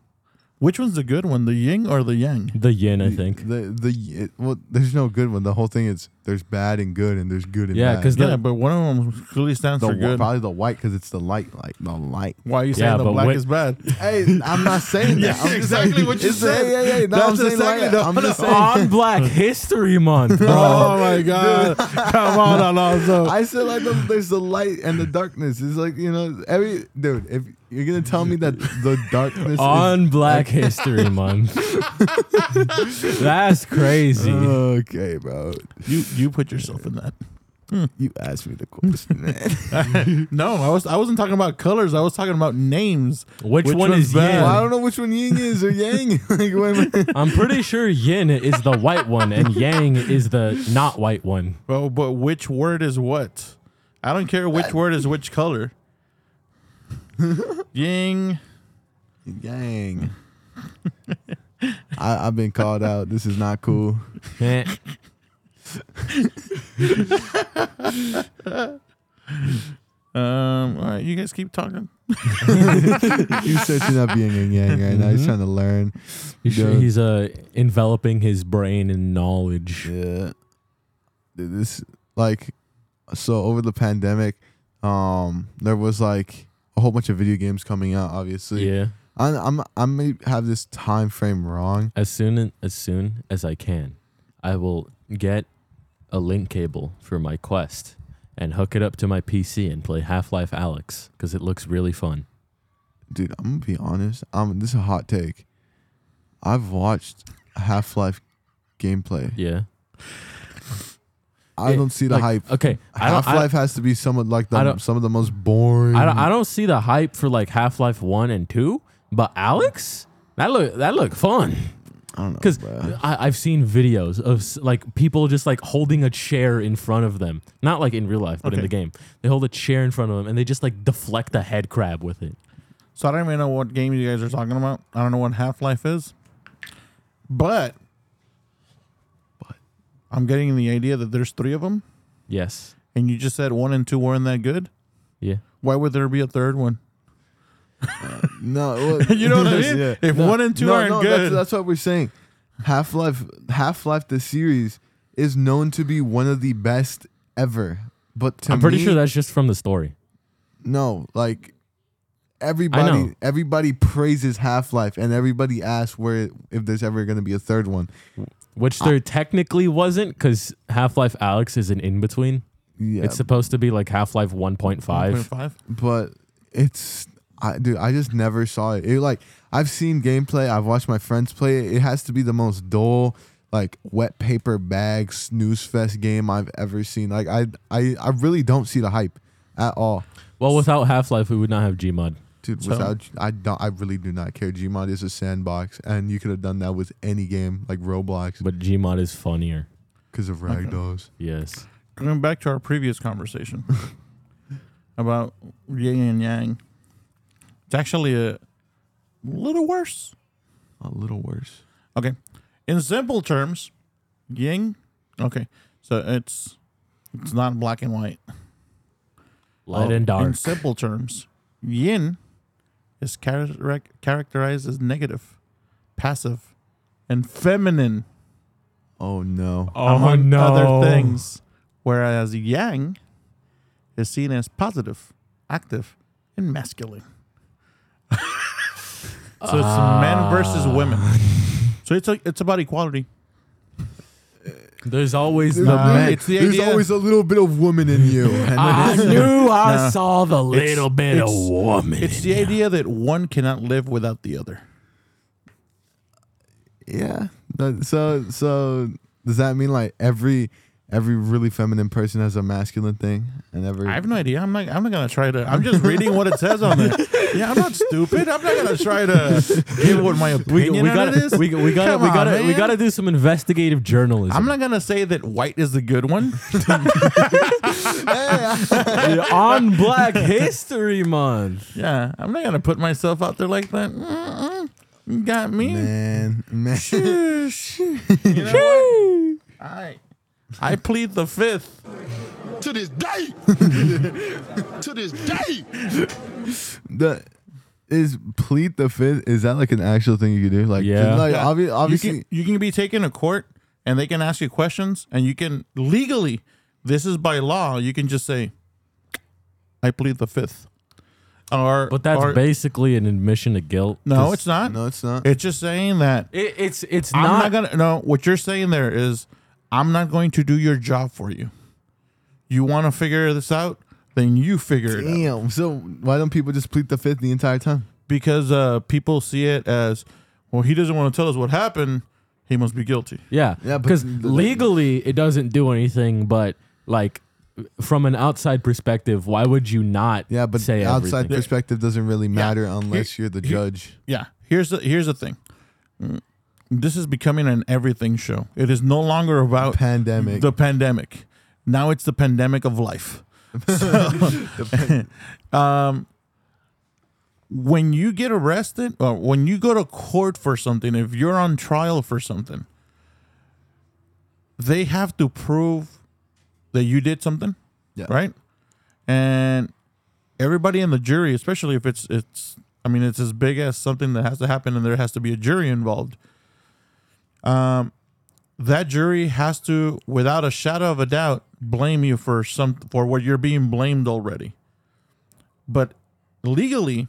Which one's the good one, the yin or the yang? The yin, I think. the the it, well, there's no good one. The whole thing is there's bad and good, and there's good and bad. Yeah, bad. 'cause the- Yeah, but one of them clearly stands the for good. probably the white because it's the light, like the light. Why are you saying Yeah, the but black when- is bad? <laughs> Hey, I'm not saying that. <laughs> Yeah, I'm just exactly saying, what you it's- said. Yeah, yeah, yeah. No, That's I'm saying exactly- light. no, I'm no. just <laughs> saying. On Black History Month, bro. Oh my god! Come on, Alonso. I said like the, there's the light and the darkness. It's like you know every dude. If you're gonna tell me that the darkness On Black History Month. That's crazy. okay, bro. You you put yourself in that. You asked me the question, man. <laughs> <laughs> No, I was I wasn't talking about colors. I was talking about names. Which, Which one one's is bad? yin? well, I don't know which one yin is or yang. <laughs> like, wait a minute. I'm pretty sure yin is the white one and yang is the not white one. Well, but which word is what? I don't care which word is which color. Ying. Yang. I, I've been called out. This is not cool. Eh. <laughs> Um. All right, you guys keep talking. <laughs> He's searching up yin and yang right now. He's trying to learn. He's, Yeah. he's uh, enveloping his brain in knowledge. Yeah. This like so over the pandemic, um, there was like a whole bunch of video games coming out. Obviously, Yeah. I, I'm I may have this time frame wrong. As soon as soon as I can, I will get a link cable for my Quest and hook it up to my PC and play Half-Life Alyx because it looks really fun. Dude, I'm gonna be honest. Um, this is a hot take. I've watched Half Life gameplay. Yeah. I It- don't see the like, hype. Okay. Half Life has to be some of like the some of the most boring. I don't, I don't see the hype for like Half Life One and Two, but Alyx, that look that look fun. I don't know. Because. I've seen videos of like people just like holding a chair in front of them, not like in real life, but in the game. They hold a chair in front of them and they just like deflect a head crab with it. So I don't even know what game you guys are talking about. I don't know what Half Life is, but But. I'm getting the idea that there's three of them, Yes. and you just said one and two weren't that good. Yeah. Why would there be a third one? <laughs> no, well, You know what I <laughs> mean? yeah. If No, one and two no, aren't no, good, That's, that's what we're saying. Half Life, Half Life, the series is known to be one of the best ever. But to I'm pretty me, sure that's just from the story. no, like everybody, everybody praises Half Life, and everybody asks where if there's ever going to be a third one. Which there technically wasn't because Half Life Alyx is an in between. Yeah, It's supposed to be like Half Life 1.5. 1.5. but it's I dude, I just never saw it. It like I've seen gameplay, I've watched my friends play it. It has to be the most dull, like wet paper bag snooze fest game I've ever seen. Like I I I really don't see the hype at all. Well, without Half Life, we would not have Gmod. Dude, So- without I don't I really do not care. Gmod is a sandbox and you could have done that with any game like Roblox But Gmod is funnier. because of ragdolls. Yes. Going back to our previous conversation <laughs> about yin and yang, it's actually a little worse. A little worse. Okay. In simple terms, yin. Okay. So it's it's not black and white. Light Oh, and dark. In simple terms, yin is char- characterized as negative, passive, and feminine, Oh no. Oh, among other things. Whereas yang is seen as positive, active, and masculine. <laughs> so it's men versus women. Ah. So it's like it's about equality. There's always the Nah, man. it's the There's idea. always a little bit of woman in you. And <laughs> I knew I Nah. saw the little bit of it's- woman. It's the idea that one cannot live without the other. Yeah. That- so so does that mean like every every really feminine person has a masculine thing and every I have no idea. I'm not. I'm not gonna try to. I'm just reading what it says on there. <laughs> Yeah, I'm not stupid. I'm not gonna try to give what my opinion we on gotta, it is. we, we gotta, Come we gotta, we gotta do some investigative journalism. I'm not gonna say that white is the good one. <laughs> <laughs> on Black History Month. Yeah, I'm not gonna put myself out there like that. Mm-mm. Got me. man man Shush. You know what? I I plead the fifth. To this day. <laughs> to this day. the is plead the fifth is that like an actual thing you can do like Yeah. like Yeah. obvi- obviously you can, you can be taken to court and they can ask you questions and you can legally this is by law you can just say i plead the fifth or But that's or- basically an admission to guilt. no it's not no it's not it's just saying that It, it's it's i'm not, not gonna no what you're saying there is i'm not going to do your job for you. You want to figure this out? Then you figure it out. Damn. So why don't people just plead the fifth the entire time? Because uh people see it as well he doesn't want to tell us what happened. He must be guilty. Yeah, Yeah, because legally it doesn't do anything. But like from an outside perspective, why would you not? yeah but say outside everything? perspective doesn't really matter unless you're the Here- judge. yeah. Here's the here's the thing this is becoming an everything show. It is no longer about pandemic. the pandemic. Now it's the pandemic of life. <laughs> So, <laughs> um when you get arrested or when you go to court for something if you're on trial for something they have to prove that you did something Yeah. right? And everybody in the jury especially if it's it's i mean it's as big as something that has to happen and there has to be a jury involved um that jury has to without a shadow of a doubt blame you for some for what you're being blamed already. But legally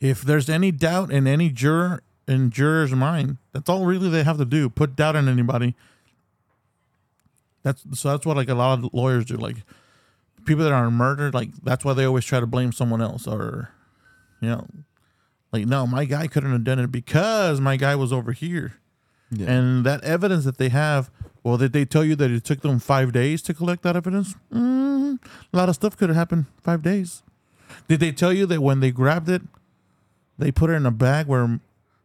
if there's any doubt in any juror in juror's mind that's all really they have to do put doubt in anybody. That's so that's what like a lot of lawyers do. Like people that are murdered like that's why they always try to blame someone else or you know like no my guy couldn't have done it because my guy was over here yeah. and that evidence that they have, well, did they tell you that it took them five days to collect that evidence? Mm, a lot of stuff could have happened five days. Did they tell you that when they grabbed it, they put it in a bag where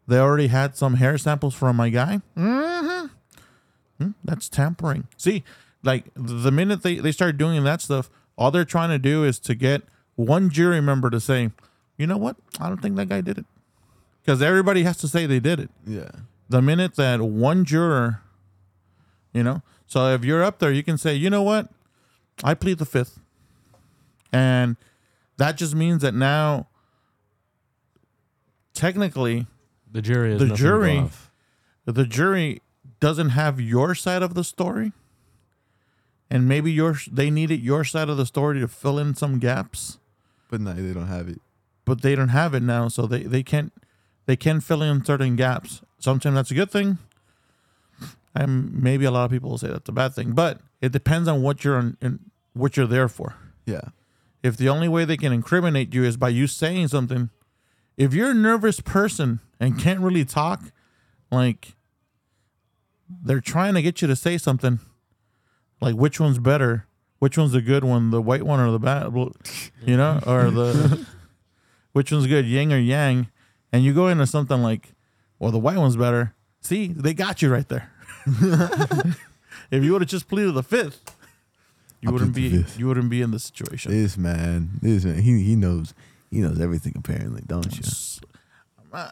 they already had some hair samples from my guy. Mm-hmm. that's tampering. See, like the minute they, they start doing that stuff, all they're trying to do is to get one jury member to say, you know what? I don't think that guy did it. Because everybody has to say they did it. Yeah. The minute that one juror, you know, so if you're up there, you can say, you know what? I plead the fifth. And that just means that now, technically, The jury is The nothing to go jury- the jury doesn't have your side of the story and maybe your they needed your side of the story to fill in some gaps But now they don't have it. But they don't have it now so they, they can't they can fill in certain gaps. Sometimes that's a good thing. And maybe a lot of people will say that's a bad thing but it depends on what you're on in, what you're there for. Yeah. if the only way they can incriminate you is by you saying something, if you're a nervous person and can't really talk, like they're trying to get you to say something, like which one's better, which one's the good one, the white one or the bad, you know, or the <laughs> which one's good, yin or yang, and you go into something like, well, the white one's better. See, they got you right there. <laughs> if you would have just pleaded the fifth, you wouldn't be fifth. you wouldn't be in this situation. This man, this man, he he knows he knows everything apparently, don't you? Uh,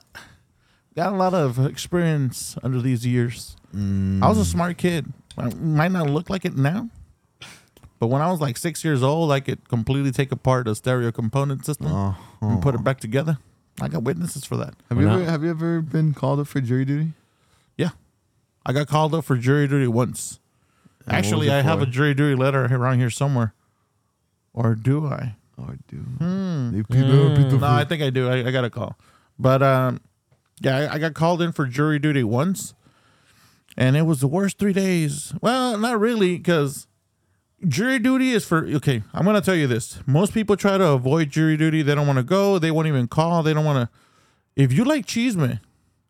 Got a lot of experience under these years. Mm. I was a smart kid. I might not look like it now, but when I was like six years old, I could completely take apart a stereo component system Oh, and put it back together. I got witnesses for that. Have Why you not? ever have you ever been called up for jury duty? Yeah, I got called up for jury duty once. And Actually, was it I have a jury duty letter around here somewhere. Or do I? Or do Hmm. they plead the- plead the No, I think I do. I, I got a call, but um, yeah, I, I got called in for jury duty once, and it was the worst three days. Well, not really, because jury duty is for okay. I'm gonna tell you this: most people try to avoid jury duty. They don't want to go. They won't even call. They don't want to. If you like chisme,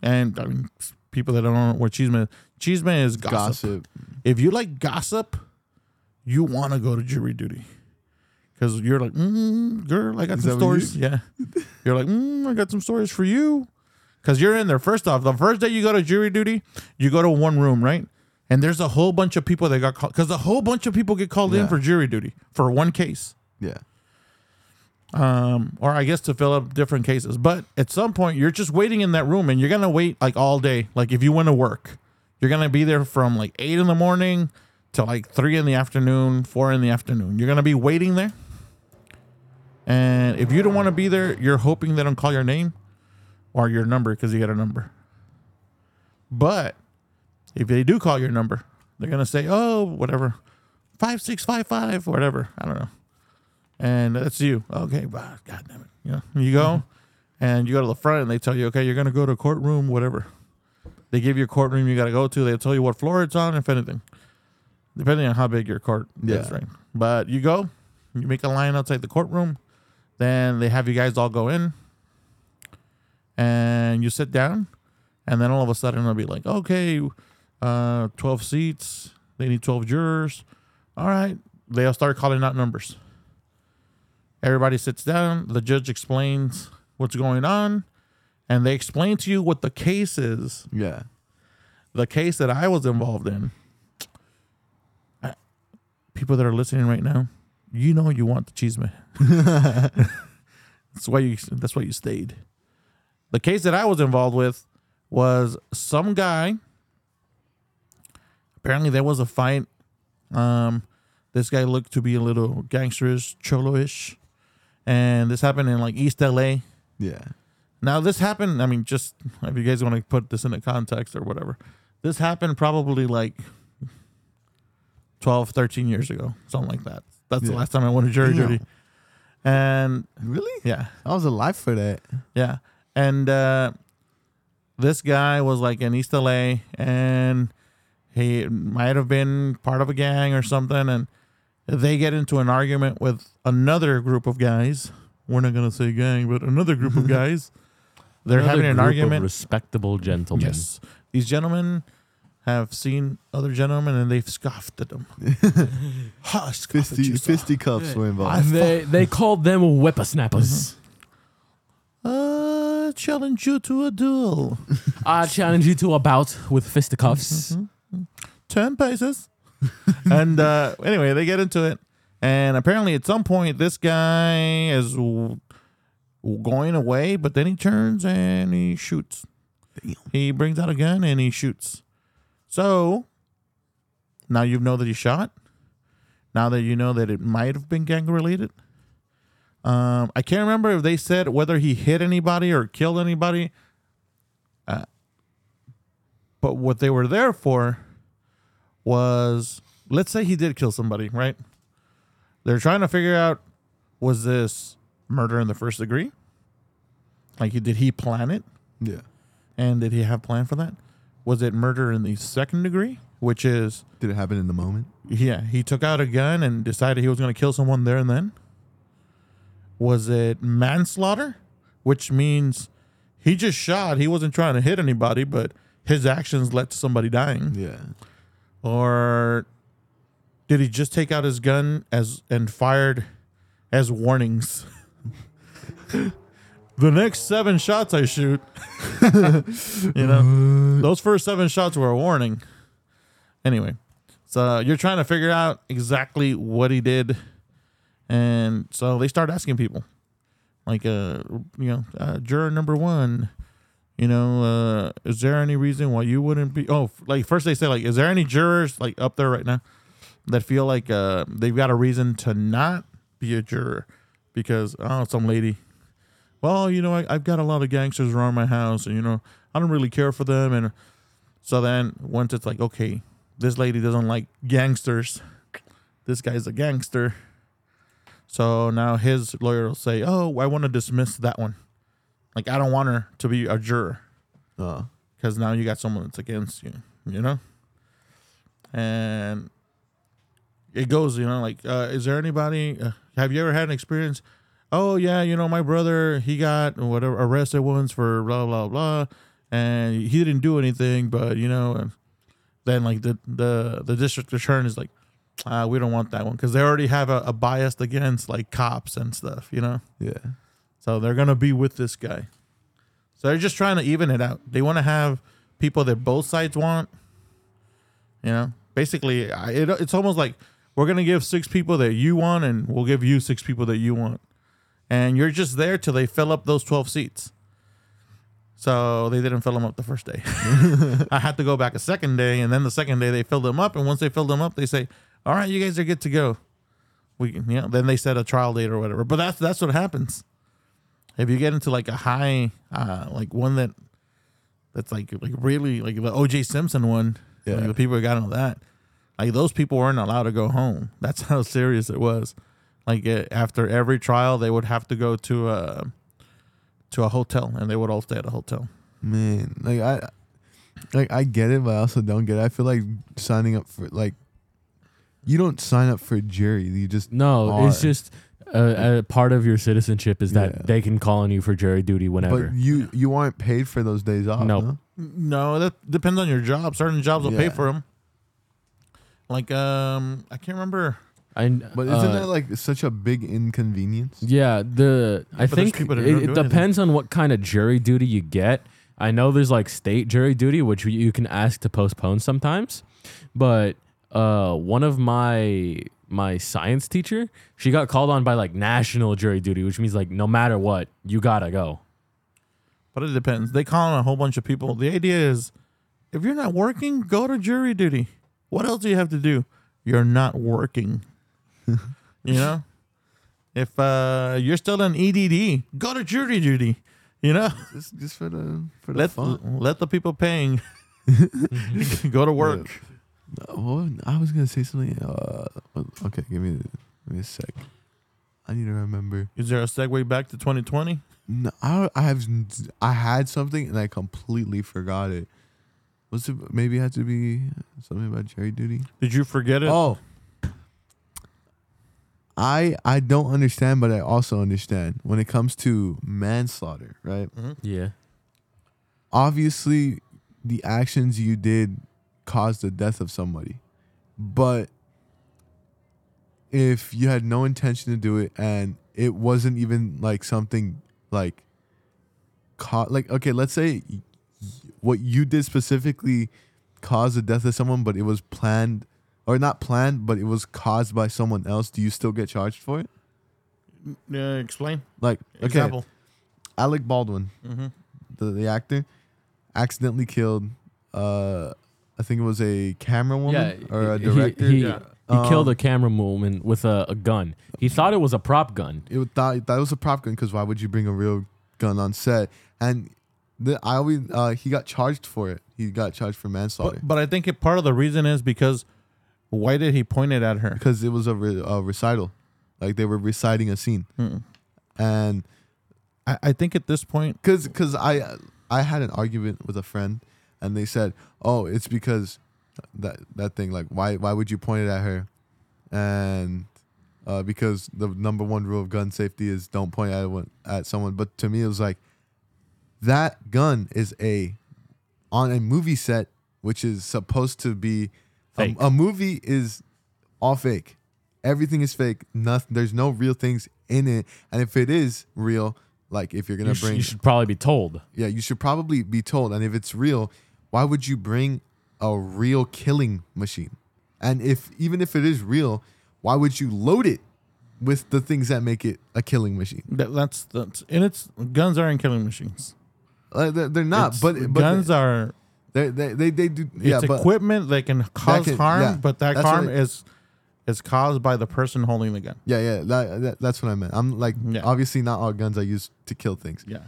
and I mean people that don't know what chisme is, chisme is gossip. gossip. If you like gossip, you want to go to jury duty. Because you're like, mm, girl, I got Is some what you- stories. Yeah. <laughs> You're like, mm, I got some stories for you. Because you're in there. First off, the first day you go to jury duty, you go to one room, right? And there's a whole bunch of people that got called. Because a whole bunch of people get called in Yeah. for jury duty for one case. Yeah. Um, or I guess to fill up different cases. But at some point, you're just waiting in that room and you're going to wait like all day. Like if you went to work, you're going to be there from like eight in the morning to like three in the afternoon, four in the afternoon. You're going to be waiting there. And if you don't want to be there, you're hoping they don't call your name or your number because you got a number. But if they do call your number, they're going to say, oh, whatever, 5655, whatever. I don't know and that's you. Okay, wow, God damn it. You know, you go mm-hmm. and you go to the front and they tell you, okay, you're gonna go to courtroom, whatever. They give you a courtroom you gotta go to. They tell you what floor it's on, if anything, depending on how big your court is, Yeah. right? But you go, you make a line outside the courtroom, then they have you guys all go in, and you sit down, and then all of a sudden it'll be like, okay, uh, twelve seats. They need twelve jurors. All right, they'll start calling out numbers. Everybody sits down. The judge explains what's going on, and they explain to you what the case is. Yeah. The case that I was involved in. I- people that are listening right now, you know you want the cheese man. <laughs> that's why you. That's why you stayed. The case that I was involved with was some guy. Apparently, there was a fight. Um, this guy looked to be a little gangsterish, cholo-ish, and this happened in like East LA. Yeah. Now this happened. I mean, just if you guys want to put this into context or whatever, this happened probably like 12, 13 years ago, something like that. That's the last time I went to jury <laughs> Damn. duty. And Really? yeah, I was alive for that. yeah. And uh, this guy was like in East LA and he might have been part of a gang or something. And they get into an argument with another group of guys. We're not going to say gang, but another group of <laughs> guys. They're Another having an group of argument. respectable gentlemen. Yes. These gentlemen have seen other gentlemen and they've scoffed at them. <laughs> ha, scoff at Fisty, you, sir. fisticuffs were involved. They they called them whippersnappers. Uh, challenge you to a duel. I challenge you to a bout with fisticuffs. 10 paces. and uh, anyway, they get into it. And apparently, at some point, this guy is w- going away, but then he turns and he shoots. He brings out a gun and he shoots. So now you know that he shot. Now that you know that it might have been gang related. Um, I can't remember if they said whether he hit anybody or killed anybody. Uh, but what they were there for was let's say he did kill somebody, right? They're trying to figure out was this murder in the first degree? Like did he plan it? Yeah. And did he have plan for that? Was it murder in the second degree? Which is Did it happen in the moment? yeah, he took out a gun and decided he was gonna kill someone there and then. Was it manslaughter? Which means he just shot, he wasn't trying to hit anybody, but his actions led to somebody dying. Yeah. Or did he just take out his gun as and fired as warnings? <laughs> the next seven shots I shoot, <laughs> you know, those first seven shots were a warning. Anyway, so you're trying to figure out exactly what he did, and so they start asking people, like, uh, you know, uh, juror number one, you know, uh, is there any reason why you wouldn't be? Oh, like first they say like, is there any jurors like up there right now that feel like uh they've got a reason to not be a juror because oh some lady, well you know I, I've got a lot of gangsters around my house and you know I don't really care for them and so then once it's like okay this lady doesn't like gangsters, this guy's a gangster, so now his lawyer will say oh I want to dismiss that one. Like I don't want her to be a juror because now you got someone that's against you, you know. And it goes, you know, like, uh, is there anybody? Uh, have you ever had an experience? Oh yeah, you know, my brother he got whatever arrested once for blah blah blah, and he didn't do anything, but you know, and then like the the the district attorney is like, uh, we don't want that one because they already have a, a bias against like cops and stuff, you know. Yeah. So they're gonna be with this guy. So they're just trying to even it out. They want to have people that both sides want. You know, basically, I- it, it's almost like we're gonna give six people that you want, and we'll give you six people that you want, and you're just there till they fill up those twelve seats. So they didn't fill them up the first day. <laughs> I had to go back a second day, and then the second day they filled them up, and once they filled them up, they say, "All right, you guys are good to go." We, you know, then they set a trial date or whatever. But that's that's what happens if you get into like a high uh like one that that's like like really like the OJ Simpson one, Yeah. like the people who got into that, like those people weren't allowed to go home. <laughs> That's how serious it was. Like uh, after every trial, they would have to go to a to a hotel, and they would all stay at a hotel. Man, like I, like I get it, but I also don't get it. I feel like signing up for like, you don't sign up for jury. You just No, it's just a, a part of your citizenship is that Yeah. they can call on you for jury duty whenever. But you you aren't paid for those days off. Nope. no? No, that depends on your job. Certain jobs will pay Yeah. for them. Like um, I can't remember. I, But isn't uh, that like such a big inconvenience? Yeah, the I but there's think people that it, don't it anything. depends on what kind of jury duty you get. I know there's like state jury duty, which you can ask to postpone sometimes, but uh, one of my my science teacher, she got called on by like national jury duty, which means like no matter what, you gotta go. But it depends. They call on a whole bunch of people. The idea is if you're not working, go to jury duty. What else do you have to do? You're not working. <laughs> you know? If uh, you're still in EDD, go to jury duty. You know? Just just for the for the Let fun. let the people paying <laughs> <laughs> go to work. Uh, What I was gonna say something. Uh, okay, give me give me a sec. I need to remember. Is there a segue back to 2020? No, I I have I had something and I completely forgot it. Was it maybe it had to be something about jury duty? Did you forget it? Oh. I I don't understand, but I also understand when it comes to manslaughter, right? Yeah. Obviously, the actions you did caused the death of somebody, but if you had no intention to do it and it wasn't even like something like cause like okay, let's say what you did specifically caused the death of someone, but it was planned or not planned, but it was caused by someone else. Do you still get charged for it? Uh, explain. Like okay, Example. Alec Baldwin, Mm-hmm. the the actor, accidentally killed. Uh, I think it was a camera woman or a director. He, Yeah. he killed Um, a camera woman with a, a gun. He thought it was a prop gun. it was thought that was a prop gun because why would you bring a real gun on set? And the, I always uh, he got charged for it. He got charged for manslaughter But, but I think it, part of the reason is because why did he point it at her? because it was a, re, a recital, like they were reciting a scene, Mm. and I, I think at this point, because because I I had an argument with a friend, and they said, oh, it's because that that thing like why why would you point it at her, and uh, because the number one rule of gun safety is don't point at one at someone. But to me, it was like that gun is a on a movie set, which is supposed to be a, a movie is all fake. Everything is fake. Nothing. There's no real things in it. And if it is real, like if you're gonna You, sh- bring you should probably be told. yeah, you should probably be told. And if it's real, why would you bring a real killing machine? And if even if it is real, why would you load it with the things that make it a killing machine? that, that's that's and it's guns aren't killing machines. Uh, they're, they're not, It's- but but guns are they they they, they do. Yeah, it's equipment that can cause can- harm, yeah, but that harm what- is is caused by the person holding the gun. yeah, yeah, that, that, that's what I meant. I'm like, Yeah. obviously not all guns are used to kill things, Yeah,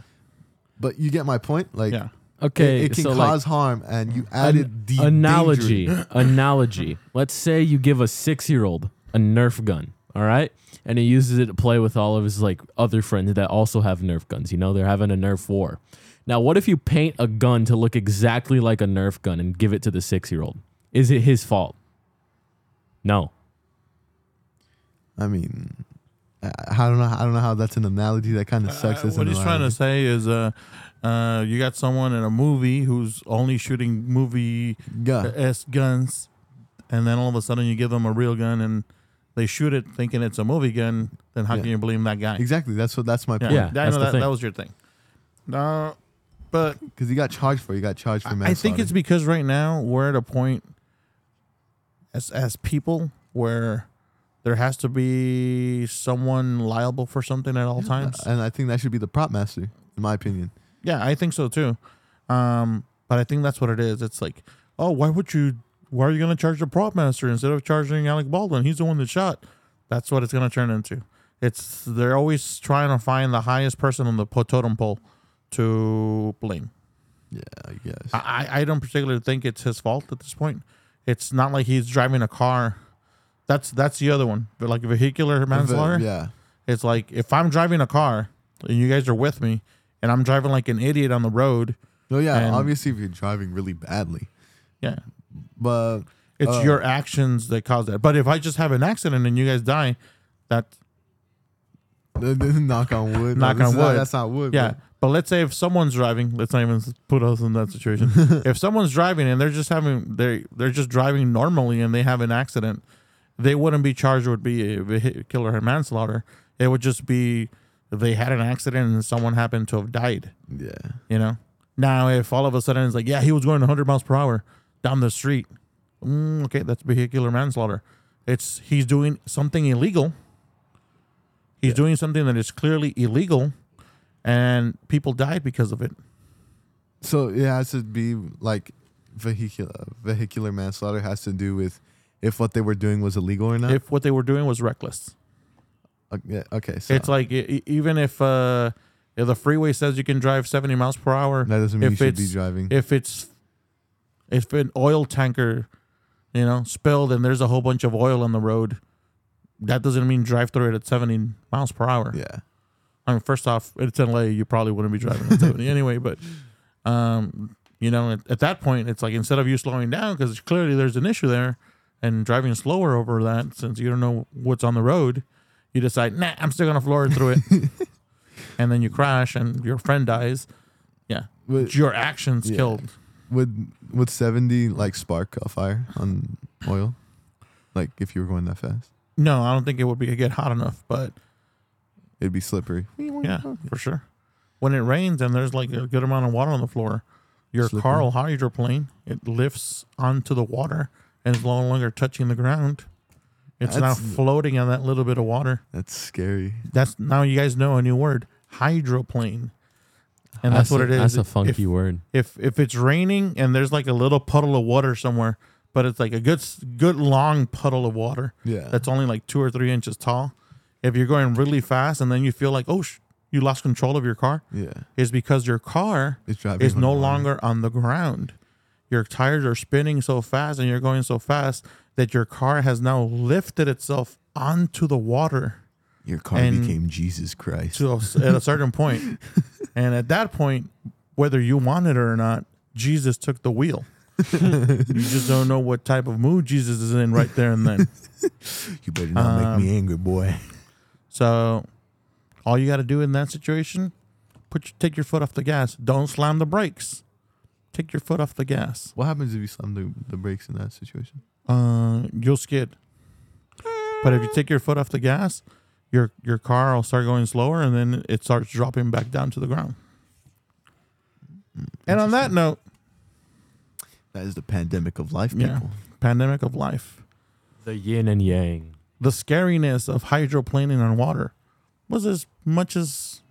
but you get my point. Like, yeah. Okay, it, it can so like, cause harm, and you added the analogy danger- <laughs> analogy let's say you give a six-year-old a nerf gun all right and he uses it to play with all of his like other friends that also have nerf guns you know they're having a nerf war now what if you paint a gun to look exactly like a nerf gun and give it to the six-year-old is it his fault no I mean, I, I don't know. I don't know how that's an analogy. That kind of sucks. Uh, what an he's trying to say is, uh, uh, you got someone in a movie who's only shooting movie Yeah. s guns, and then all of a sudden you give them a real gun and they shoot it thinking it's a movie gun. Then how Yeah. can you blame that guy? Exactly. That's what. That's my Yeah, point. Yeah, I that's know the that, thing. that was your thing. No, but Because he got charged for. it. He got charged for I- manslaughter. I think it's because right now we're at a point as as people where there has to be someone liable for something at all times. and I think that should be the prop master, in my opinion. Yeah, I think so too. Um, but I think that's what it is. It's like, oh, why would you? Why are you going to charge the prop master instead of charging Alec Baldwin? He's the one that shot. That's what it's going to turn into. It's they're always trying to find the highest person on the totem pole to blame. Yeah, I guess. I, I don't particularly think it's his fault at this point. It's not like he's driving a car. That's that's the other one. But like a vehicular manslaughter. Yeah. It's like if I'm driving a car and you guys are with me and I'm driving like an idiot on the road, No, yeah. And- obviously, if you're driving really badly, yeah, but it's Uh, your actions that cause that. But if I just have an accident and you guys die, that <laughs> knock on wood. Knock this on is not- wood. that's not wood. yeah. But let's say if someone's driving, let's not even put us in that situation. <laughs> if someone's driving and they're just having they they're just driving normally and they have an accident, they wouldn't be charged with be a vehicular manslaughter. It would just be they had an accident and someone happened to have died. Yeah. You know. Now, if all of a sudden it's like, yeah, he was going 100 miles per hour down the street, mm, okay, that's vehicular manslaughter. It's he's doing something illegal. He's doing something that is clearly illegal, and people died because of it. So it has to be like vehicular vehicular manslaughter has to do with if what they were doing was illegal or not. If what they were doing was reckless, Okay, so it's like e- even if uh, if the freeway says you can drive 70 miles per hour, that doesn't mean you should be driving. if it's if an oil tanker, you know, spilled and there's a whole bunch of oil on the road, that doesn't mean drive through it at 70 miles per hour. yeah. I mean, first off, it's LA, you probably wouldn't be driving at 70 anyway, but um, you know, at, at that point, it's like instead of you slowing down because clearly there's an issue there and driving slower over that since you don't know what's on the road, you decide, nah, I'm still gonna floor through it, <laughs> and then you crash and your friend dies. Yeah, Would, your actions Yeah. killed. would would seventy like spark a fire on oil? Like if you were going that fast, No, I don't think it would be get hot enough, but it'd be slippery. yeah, for sure. when it rains and there's like a good amount of water on the floor, your Slippery. car will hydroplane. It lifts onto the water and is no longer touching the ground. It's now floating on that little bit of water. That's scary. That's now you guys know a new word, hydroplane, and that's, what a, it is. That's a If- funky word. if if it's raining and there's like a little puddle of water somewhere, but it's like a good s- good long puddle of water Yeah. that's only like two or three inches tall. If you're going really fast and then you feel like oh sh- you lost control of your car, yeah. is because your car It's driving is on no water. longer on the ground. Your tires are spinning so fast and you're going so fast that your car has now lifted itself onto the water Your car and- became Jesus Christ. to a, at a certain point. <laughs> And at that point, whether you want it or not, Jesus took the wheel. you just don't know what type of mood Jesus is in right there and then. <laughs> you better not Um, make me angry, boy. So, all you got to do in that situation, put your, take your foot off the gas. Don't slam the brakes. Take your foot off the gas. What happens if you slam the, the brakes in that situation? Uh, you'll skid. But if you take your foot off the gas, your your car will start going slower, and then it starts dropping back down to the ground. And on that note, That is the pandemic of life, Yeah. people. pandemic of life, The yin and yang. the scariness of hydroplaning on water was as much as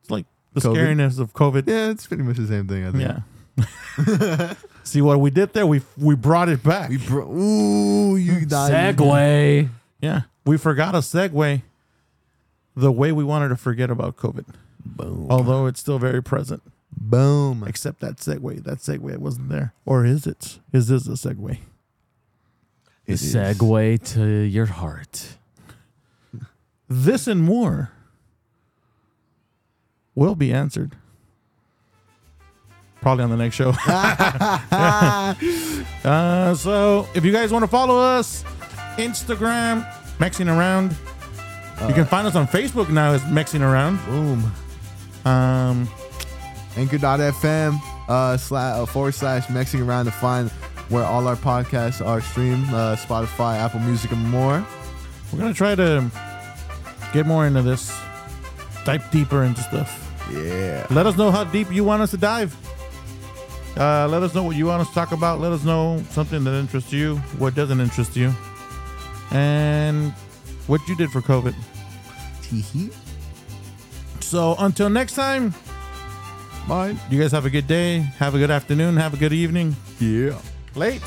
it's like the COVID? scariness of COVID. Yeah, it's pretty much the same thing, I think. Yeah. <laughs> <laughs> See what we did there? We we brought it back. We bro- Ooh, you <laughs> died. segue. yeah, we forgot a segue. The way we wanted to forget about COVID, Boom. although it's still very present. Boom. Except that segue. That segue wasn't there, or is it? Is this a segue? The It is. segue to your heart. This and more will be answered. Probably on the next show. <laughs> <laughs> uh, so if you guys want to follow us, Instagram, Mexing Around. you can find us on Facebook now as Mexing Around. Boom. Um, Anchor.fm uh, slash, uh, forward slash mexing around to find where all our podcasts are streamed uh, Spotify, Apple Music, and more. we're gonna try to get more into this, dive deeper into stuff. Yeah. Let us know how deep you want us to dive. Uh, let us know what you want us to talk about. Let us know something that interests you, what doesn't interest you, and what you did for COVID. So until next time, Bye. you guys have a good day, have a good afternoon, have a good evening. Yeah. Late.